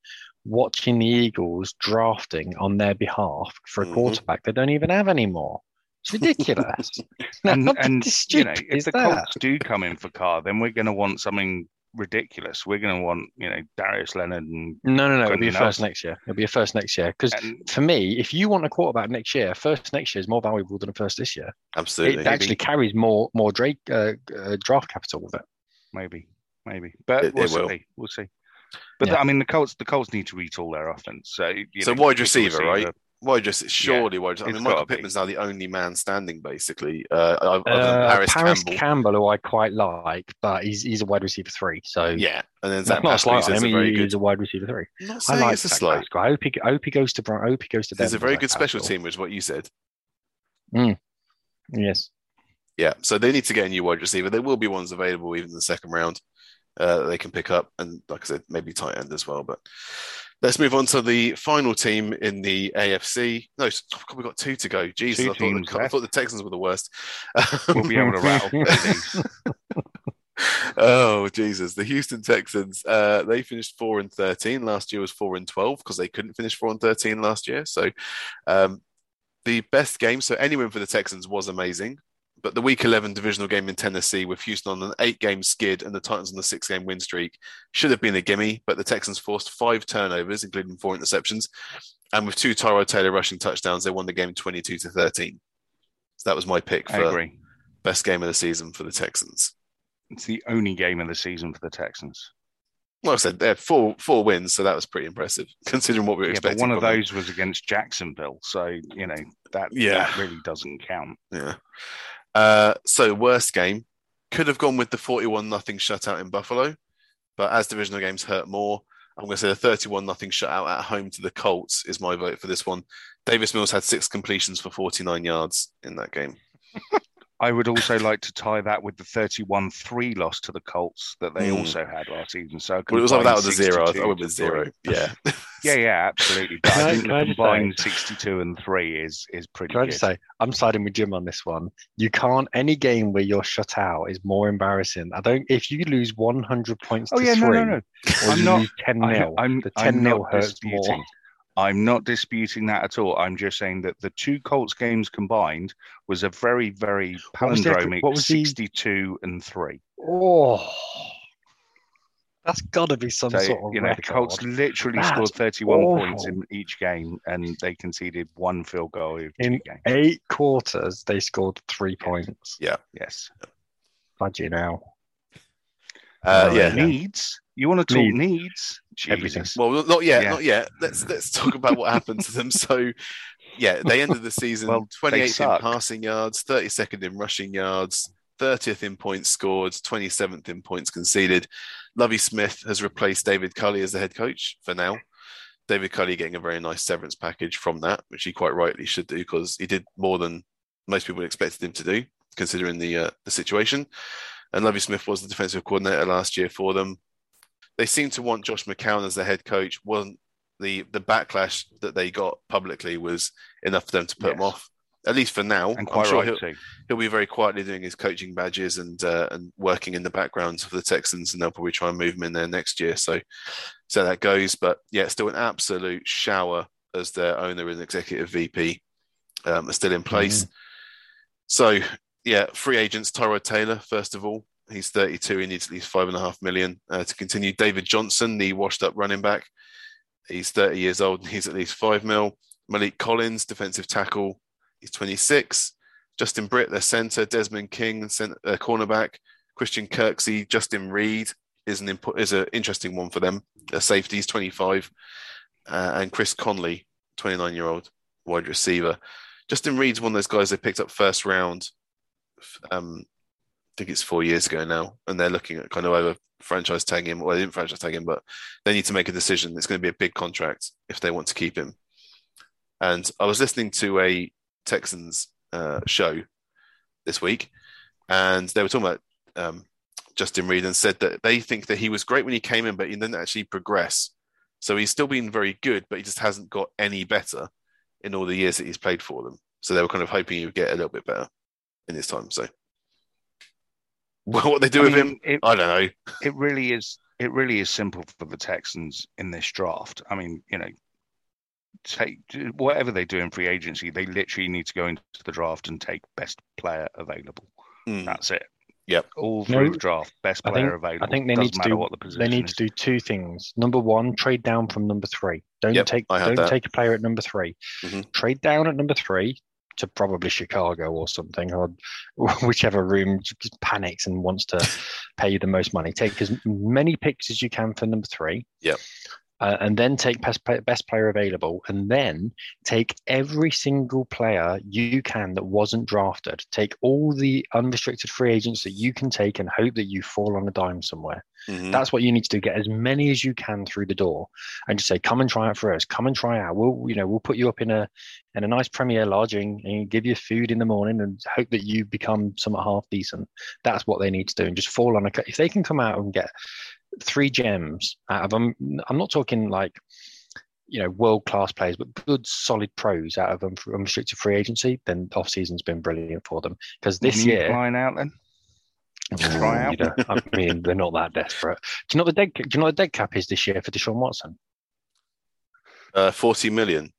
watching the Eagles drafting on their behalf for a Mhm. quarterback they don't even have anymore. It's ridiculous. and, and you know if the that? Colts do come in for Carr, then we're going to want something ridiculous. We're going to want, you know, Darius Leonard and No, no, no. It'll be a first next year. It'll be a first next year. Because for me, if you want a quarterback next year, first next year is more valuable than a first this year. Absolutely. It actually carries more more Drake uh, uh, draft capital with it. maybe, maybe, but It- we'll it will. see. We'll see. But Yeah. I mean, the Colts, the Colts need to retool their offense. So, you So know, wide kick receiver, right? Wide just surely wide. I it's mean, Michael gotta be. Now the only man standing, basically. Uh, Uh, Parris, Parris Campbell. Campbell, who I quite like, but he's he's a wide receiver three. So yeah, and then that's Zach not slight Pascal on is him. a very He- good. He's a wide receiver three. I'm not I like it's a slight. Pascal. I hope he, I hope he goes to Bron- I hope he goes to There's a very good special team, which is what you said. Yes. Yeah, so they need to get a new wide receiver. There will be ones available even in the second round uh, they can pick up, and like I said, maybe tight end as well. But let's move on to the final team in the AFC. No, oh, God, we've got two to go. Jesus, I, thought the, I thought the Texans were the worst. We'll be able to rattle oh Jesus! The Houston Texans uh, they finished four and thirteen. Last year was four and twelve because they couldn't finish four and thirteen last year. So um, the best game, so any win for the Texans was amazing. But the Week Eleven divisional game in Tennessee with Houston on an eight-game skid and the Titans on a six-game win streak should have been a gimme. But the Texans forced five turnovers, including four interceptions, and with two Tyrod Taylor rushing touchdowns, they won the game twenty-two to thirteen. So that was my pick for best game of the season for the Texans. It's the only game of the season for the Texans. Like I said, they had four four wins, so that was pretty impressive considering what we were Yeah, but one of them. those was against Jacksonville, so you know that Yeah. that really doesn't count. Yeah. Uh, so worst game could have gone with the forty-one nothing shutout in Buffalo, but as divisional games hurt more, I'm going to say the thirty-one nothing shutout at home to the Colts is my vote for this one. Davis Mills had six completions for forty-nine yards in that game. I would also like to tie that with the 31-3 loss to the Colts that they Hmm. also had last season. So Well, it was like that was a zero. I 62 went with zero. Yeah. Yeah, yeah, absolutely. But I I- think the I say- 62 and 3 is is pretty Can I just say, I'm siding with Jim on this one. You can't any game where you're shut out is more embarrassing. I don't. If you lose 100 points oh to yeah, three, no, no, no. I'm not- lose 10 I, nil, I'm, the 10 nil hurts disputing. more. I'm not disputing that at all. I'm just saying that the two Colts games combined was a very, very What was the- what was the- 62 and 3. Oh, that's got to be some So, sort of you know, the. Colts literally That's scored 31 points in each game and they conceded one field goal In games. eight quarters, they scored three points. Yeah. Yes. Fudgy now. Uh, yeah. yeah. Needs? You want to talk Needs. needs? Everything. Well, not yet, Yeah. not yet. Let's let's talk about what happened to them. So, yeah, they ended the season Well, 28th in passing yards, 32nd in rushing yards, 30th in points scored, 27th in points conceded. Lovie Smith has replaced David Culley as the head coach for now. David Culley getting a very nice severance package from that, which he quite rightly should do because he did more than most people expected him to do, considering the uh, the situation. And Lovie Smith was the defensive coordinator last year for them. They seem to want Josh McCown as the head coach. wasn't the the backlash that they got publicly was enough for them to put him off, at least for now. And I'm sure right he'll, too. he'll be very quietly doing his coaching badges and uh, and working in the background for the Texans, and they'll probably try and move him in there next year. So, so that goes. But yeah, still an absolute shower as their owner and executive VP um, are still in place. So yeah, free agents Tyrod Taylor first of all. He's 32. He needs at least five and a half million uh, to continue. David Johnson, the washed-up running back, he's 30 years old. and He's at least five mil. Maliek Collins, defensive tackle, he's 26. Justin Britt, their center, Desmond King, center, uh, cornerback, Christian Kirksey, Justin Reid is an impo- is an interesting one for them. Uh, safeties, 25, uh, and Chris Conley, 29 year old wide receiver. Justin Reid's one of those guys they picked up first round. Um, think it's four years ago now, and they're looking at kind of over franchise tag him. They didn't franchise tag him, but they need to make a decision. It's going to be a big contract if they want to keep him. And I was listening to a Texans uh, show this week, and they were talking about um, Justin Reid and said that they think that he was great when he came in, but he didn't actually progress. So he's still been very good, but he just hasn't got any better in all the years that he's played for them. So they were kind of hoping he would get a little bit better in his time. So what they do I with mean, him, it, I don't know. it really is it really is simple for the Texans in this draft. I mean, you know, take whatever they do in free agency, they literally need to go into the draft and take best player available. Mm, That's it. Yep. All No, through the draft, best I player think- available. I think they Doesn't need to do what the position they need is. to do two things. Number one, trade down from number three. Don't Yep, take I don't that. take a player at number 3 Mhm. Trade down at number three to probably Chicago or something, or whichever room panics and wants to pay you the most money. Take as many picks as you can for number three. Yep. Uh, and then take best, best player available, and then take every single player you can that wasn't drafted. Take all the unrestricted free agents that you can take, and hope that you fall on a dime somewhere. Mhm. That's what you need to do. Get as many as you can through the door, and just say, "Come and try out for us. Come and try out. We'll, you know, we'll put you up in a in a nice premier lodging and give you food in the morning, and hope that you become somewhat half decent." That's what they need to do, and just fall on a. If they can come out and get three gems out of them, I'm not talking like you know world class players, but good solid pros out of them for unrestricted free agency. Then off season's been brilliant for them because this When you year. flying out then. Try out. You know, I mean, they're not that desperate. Do you know what the dead? Do you know what the dead cap is this year for Deshaun Watson? Uh, 40 million.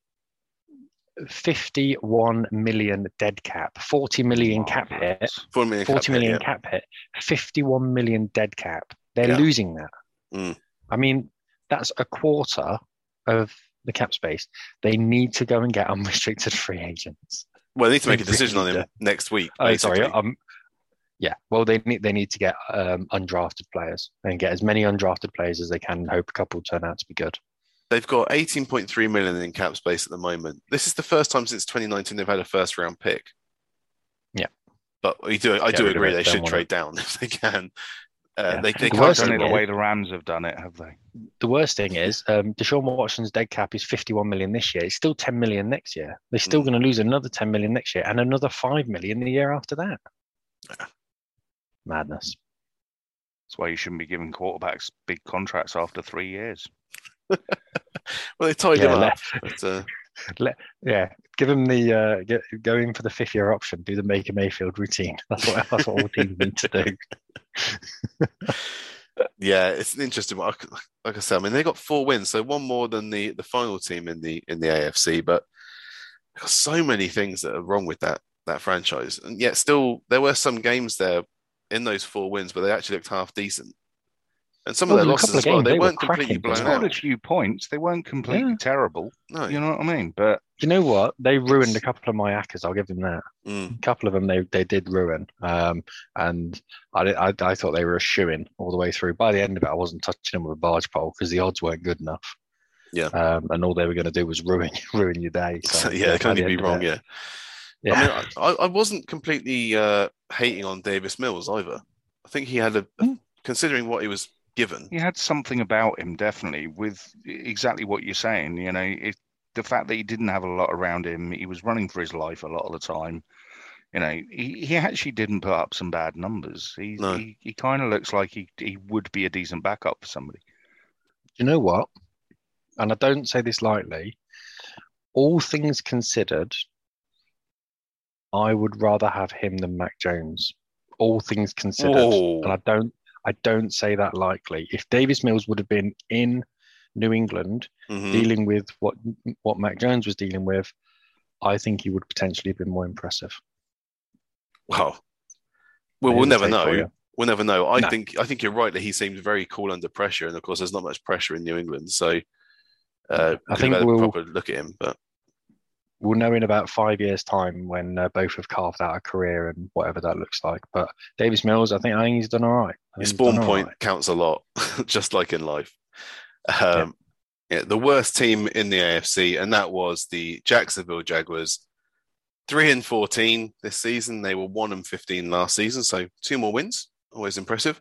Fifty-one million dead cap, forty million cap hit, Marvellous. 4 million. cap forty hit, yeah. cap hit, fifty-one million dead cap. They're Yeah. losing that. Mm. I mean, that's a quarter of the cap space. They need to go and get unrestricted free agents. Well, they need to make a decision on him next week. Oh, sorry. Um, yeah. Well, they need they need to get um, undrafted players and get as many undrafted players as they can. And hope a couple turn out to be good. They've got 18.3 million in cap space at the moment. This is the first time since 2019 they've had a first round pick. Yeah. But we do, I Get do agree they should trade it. down if they can. Uh, Yeah. They, they The can't worst do Done thing it it the way the Rams have done it, have they? The worst thing is um, Deshaun Watson's dead cap is 51 million this year. It's still 10 million next year. They're still Mm. going to lose another 10 million next year and another 5 million the year after that. Yeah. Madness. That's why you shouldn't be giving quarterbacks big contracts after three years. Well, they tied Yeah, him up. But, uh, Yeah, give him the uh, get, go in for the fifth year option. Do the Baker Mayfield routine. That's what that's what all teams need to do. yeah, it's an interesting one. Like- I said, I mean, they got four wins, so one more than the, the final team in the in the AFC. But so many things that are wrong with that that franchise, and yet still there were some games there in those four wins where they actually looked half decent, and some Oh, of their there were a losses couple as well. games They they were weren't completely cracking, blown wasn't a few points. They weren't completely Yeah. terrible. No, You know what I mean? But You know what? They ruined a couple of my accas. I'll give them that. Mm. A couple of them they they did ruin. Um, and I, I I thought they were a shoe in all the way through. By the end of it, I wasn't touching them with a barge pole because the odds weren't good enough. Yeah. Um, and all they were going to do was ruin ruin your day. So, So, yeah, it can by the only be wrong. it- Yeah. Yeah. I mean, I, I wasn't completely uh, hating on Davis Mills either. I think he had a, Mm. considering what he was given. he had something about him, definitely, with exactly what you're saying. You know, it, the fact that he didn't have a lot around him, he was running for his life a lot of the time. You know, he, he actually didn't put up some bad numbers. He No. he, he kind of looks like he, he would be a decent backup for somebody. you know what? And I don't say this lightly. All things considered, I would rather have him than Mac Jones. All things considered, Whoa. and I don't, I don't say that lightly. If Davis Mills would have been in New England Mhm. dealing with what what Mac Jones was dealing with, I think he would potentially have been more impressive. Well, well, we'll never know. We'll never know. I No. think I think you're right that he seemed very cool under pressure, and of course, there's not much pressure in New England, so uh, I think have had a we'll- proper look at him. But We'll know in about five years' time when uh, both have carved out a career and whatever that looks like. But Davis Mills, I think, I think he's done all right. I your think he's done spawn point right. counts a lot, just like in life. Um, yeah, the worst team in the AFC, and that was the Jacksonville Jaguars. Three and fourteen this season. They were one and fifteen last season, so two more wins. Always impressive.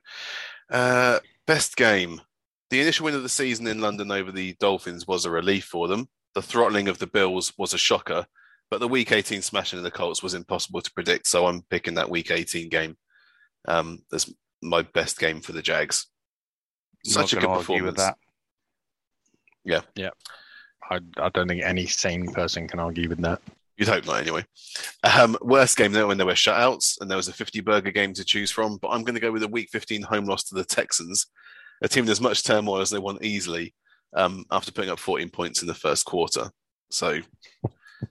Uh, best game. The initial win of the season in London over the Dolphins was a relief for them. The throttling of the Bills was a shocker, but the Week 18 smashing of the Colts was impossible to predict. So I'm picking that Week 18 game um, as my best game for the Jags. Such a good performance. with that. I, I don't think any sane person can argue with that. You'd hope not, anyway. Um, worst game though when there were shutouts and there was a 50 burger game to choose from. But I'm going to go with a Week 15 home loss to the Texans, a team as much turmoil as they won easily um, after putting up 14 points in the first quarter. So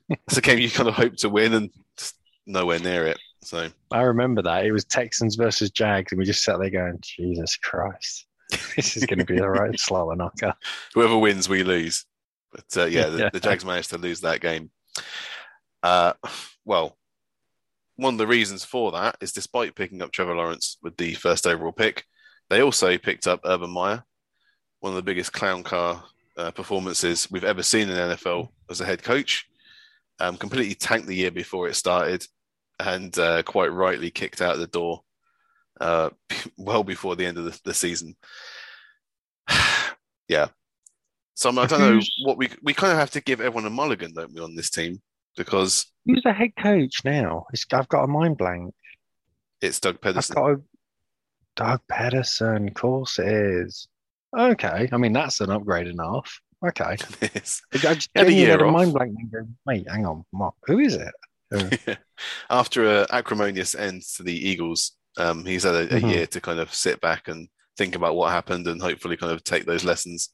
it's a game you kind of hope to win and just nowhere near it. So I remember that it was Texans versus Jags, and we just sat there going, "Jesus Christ, this is going to be a right slower knocker." whoever wins, we lose. But uh, yeah, the, Yeah. the Jags managed to lose that game. Uh, well, one of the reasons for that is despite picking up Trevor Lawrence with the first overall pick, they also picked up Urban Meyer, one of the biggest clown car uh, performances we've ever seen in NFL as a head coach. Um, completely tanked the year before it started, and uh, quite rightly kicked out the door uh, well before the end of the, the season. yeah. So I don't know what we we kind of have to give everyone a mulligan, don't we, on this team because Who's the head coach now? It's, I've got a mind blank. it's Doug I've got a Doug Pederson. Of course it is. Okay, I mean that's an upgrade enough. Okay, Yes. I just Had a year off. mind blank and go, wait, hang on, what? Who is it? Uh, After a acrimonious end to the Eagles, um, he's had a, a Mhm. year to kind of sit back and think about what happened and hopefully kind of take those lessons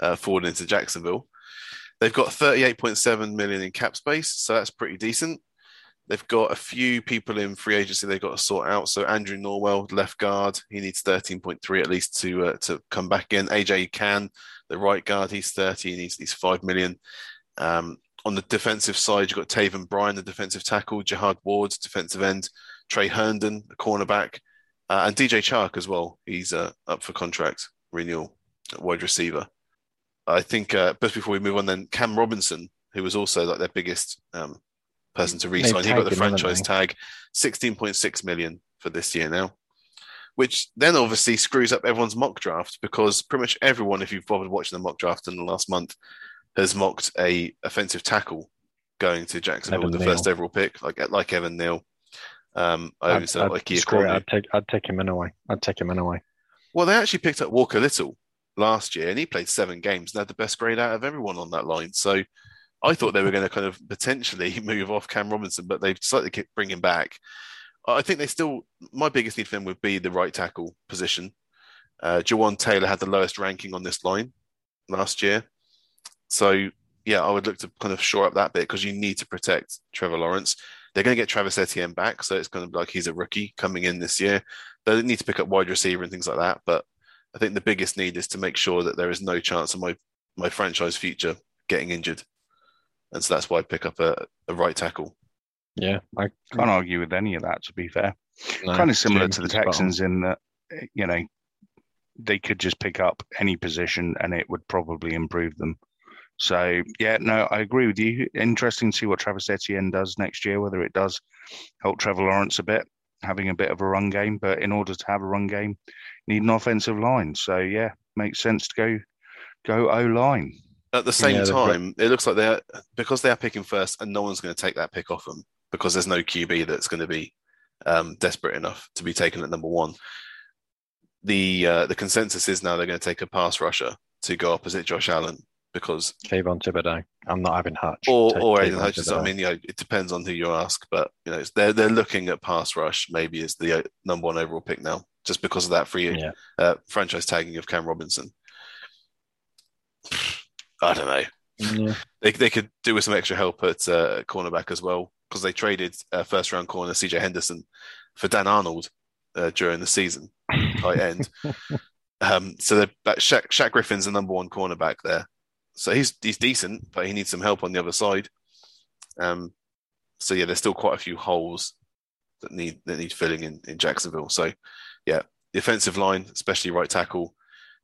uh, forward into Jacksonville. They've got 38.7 million in cap space, so that's pretty decent. They've got a few people in free agency they've got to sort out. So Andrew Norwell, left guard, he needs 13.3 at least to uh, to come back in. AJ Cann, the right guard, he's 30, he needs, needs 5 million. Um, on the defensive side, you've got Taven Bryan, the defensive tackle, Jihad Ward, defensive end, Tre Herndon, the cornerback, uh, and DJ Chark as well. He's uh, up for contract renewal, wide receiver. I think uh, just before we move on, then Cam Robinson, who was also like their biggest um, person to re-sign, he got the him, franchise tag, 16.6 million for this year now. Which then obviously screws up everyone's mock draft because pretty much everyone, if you've bothered watching the mock draft in the last month, has mocked a offensive tackle going to Jacksonville Evan with the Neal. first overall pick, like like Evan Neal. Um, I always said like screw it. I'd take, I'd take him in away. I'd take him in away. Well, they actually picked up Walker Little last year, and he played seven games and had the best grade out of everyone on that line. So I thought they were going to kind of potentially move off Cam Robinson, but they've slightly kept bring him back. I think they still. My biggest need for them would be the right tackle position. Uh, Jawaan Taylor had the lowest ranking on this line last year, so yeah, I would look to kind of shore up that bit because you need to protect Trevor Lawrence. They're going to get Travis Etienne back, so it's going to be like he's a rookie coming in this year. They need to pick up wide receiver and things like that, but I think the biggest need is to make sure that there is no chance of my my franchise future getting injured, and so that's why I pick up a, a right tackle. Yeah, I Can't argue with any of that, to be fair. no, kind of similar to the is spot on. Texans in that, you know, they could just pick up any position and it would probably improve them. So, yeah, no, I agree with you. Interesting to see what Travis Etienne does next year, whether it does help Trevor Lawrence a bit, having a bit of a run game. But in order to have a run game, you need an offensive line. So, yeah, makes sense to go go O line. At the same Yeah, time, it looks like they're because they are picking first, and no one's going to take that pick off them because there's no QB that's going to be um, desperate enough to be taken at number one. The uh, the consensus is now they're going to take a pass rusher to go opposite Josh Allen because Kayvon Thibodeaux. I'm not having Hutch. or Take or Aidan Hutchinson. I mean, you know, it depends on who you ask, but you know, it's- they're they're looking at pass rush maybe as the uh, number one overall pick now, just because of that free Yeah. uh, franchise tagging of Cam Robinson. I don't know. Yeah. They they could do with some extra help at uh, cornerback as well because they traded uh, first round corner CJ Henderson for Dan Arnold uh, during the season, tight end. um, so they're Shaq, Shaq Griffin's the number one cornerback there. So he's he's decent, but he needs some help on the other side. Um, so yeah, there's still quite a few holes that need that need filling in in Jacksonville. So yeah, the offensive line, especially right tackle,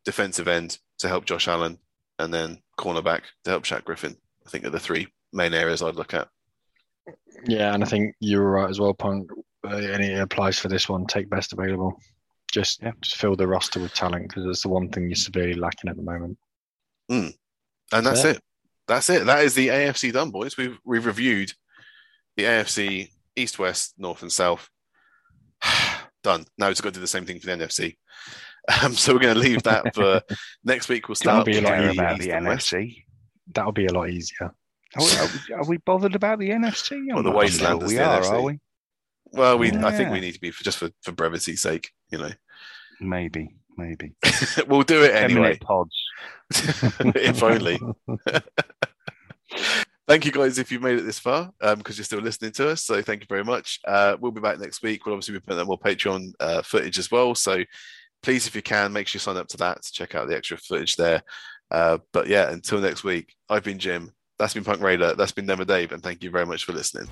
defensive end to help Josh Allen, and then cornerback to help Shaq Griffin. I think are the three main areas I'd look at. Yeah, and I think you were right as well, Punk. Uh, and it applies for this one. Take best available. Just, Yeah. just fill the roster with talent because it's the one thing you're severely lacking at the moment. And that's Fair. it. That's it. That is the AFC done, boys. We've we've reviewed the AFC East, West, North, and South. done. Now it's got to do the same thing for the NFC. Um, so we're going to leave that for next week. We'll start be with a lot Care the about the. NFC. That'll be a lot easier. Are we, are we- are we bothered about the NFC? I'm Well, the wasteland we the are, NFC. are we? Well, we I think we need to be for, just for, for brevity's sake. You know, Maybe, maybe. we'll do it anyway. pods. if only. thank you guys if you've made it this far because um, you're still listening to us. So thank you very much. Uh, we'll be back next week. We'll obviously be putting more Patreon uh, footage as well. So please, if you can, make sure you sign up to that to check out the extra footage there. Uh, but yeah, until next week, I've been Jim. That's been Punk Raider. That's been Never Dave. And thank you very much for listening.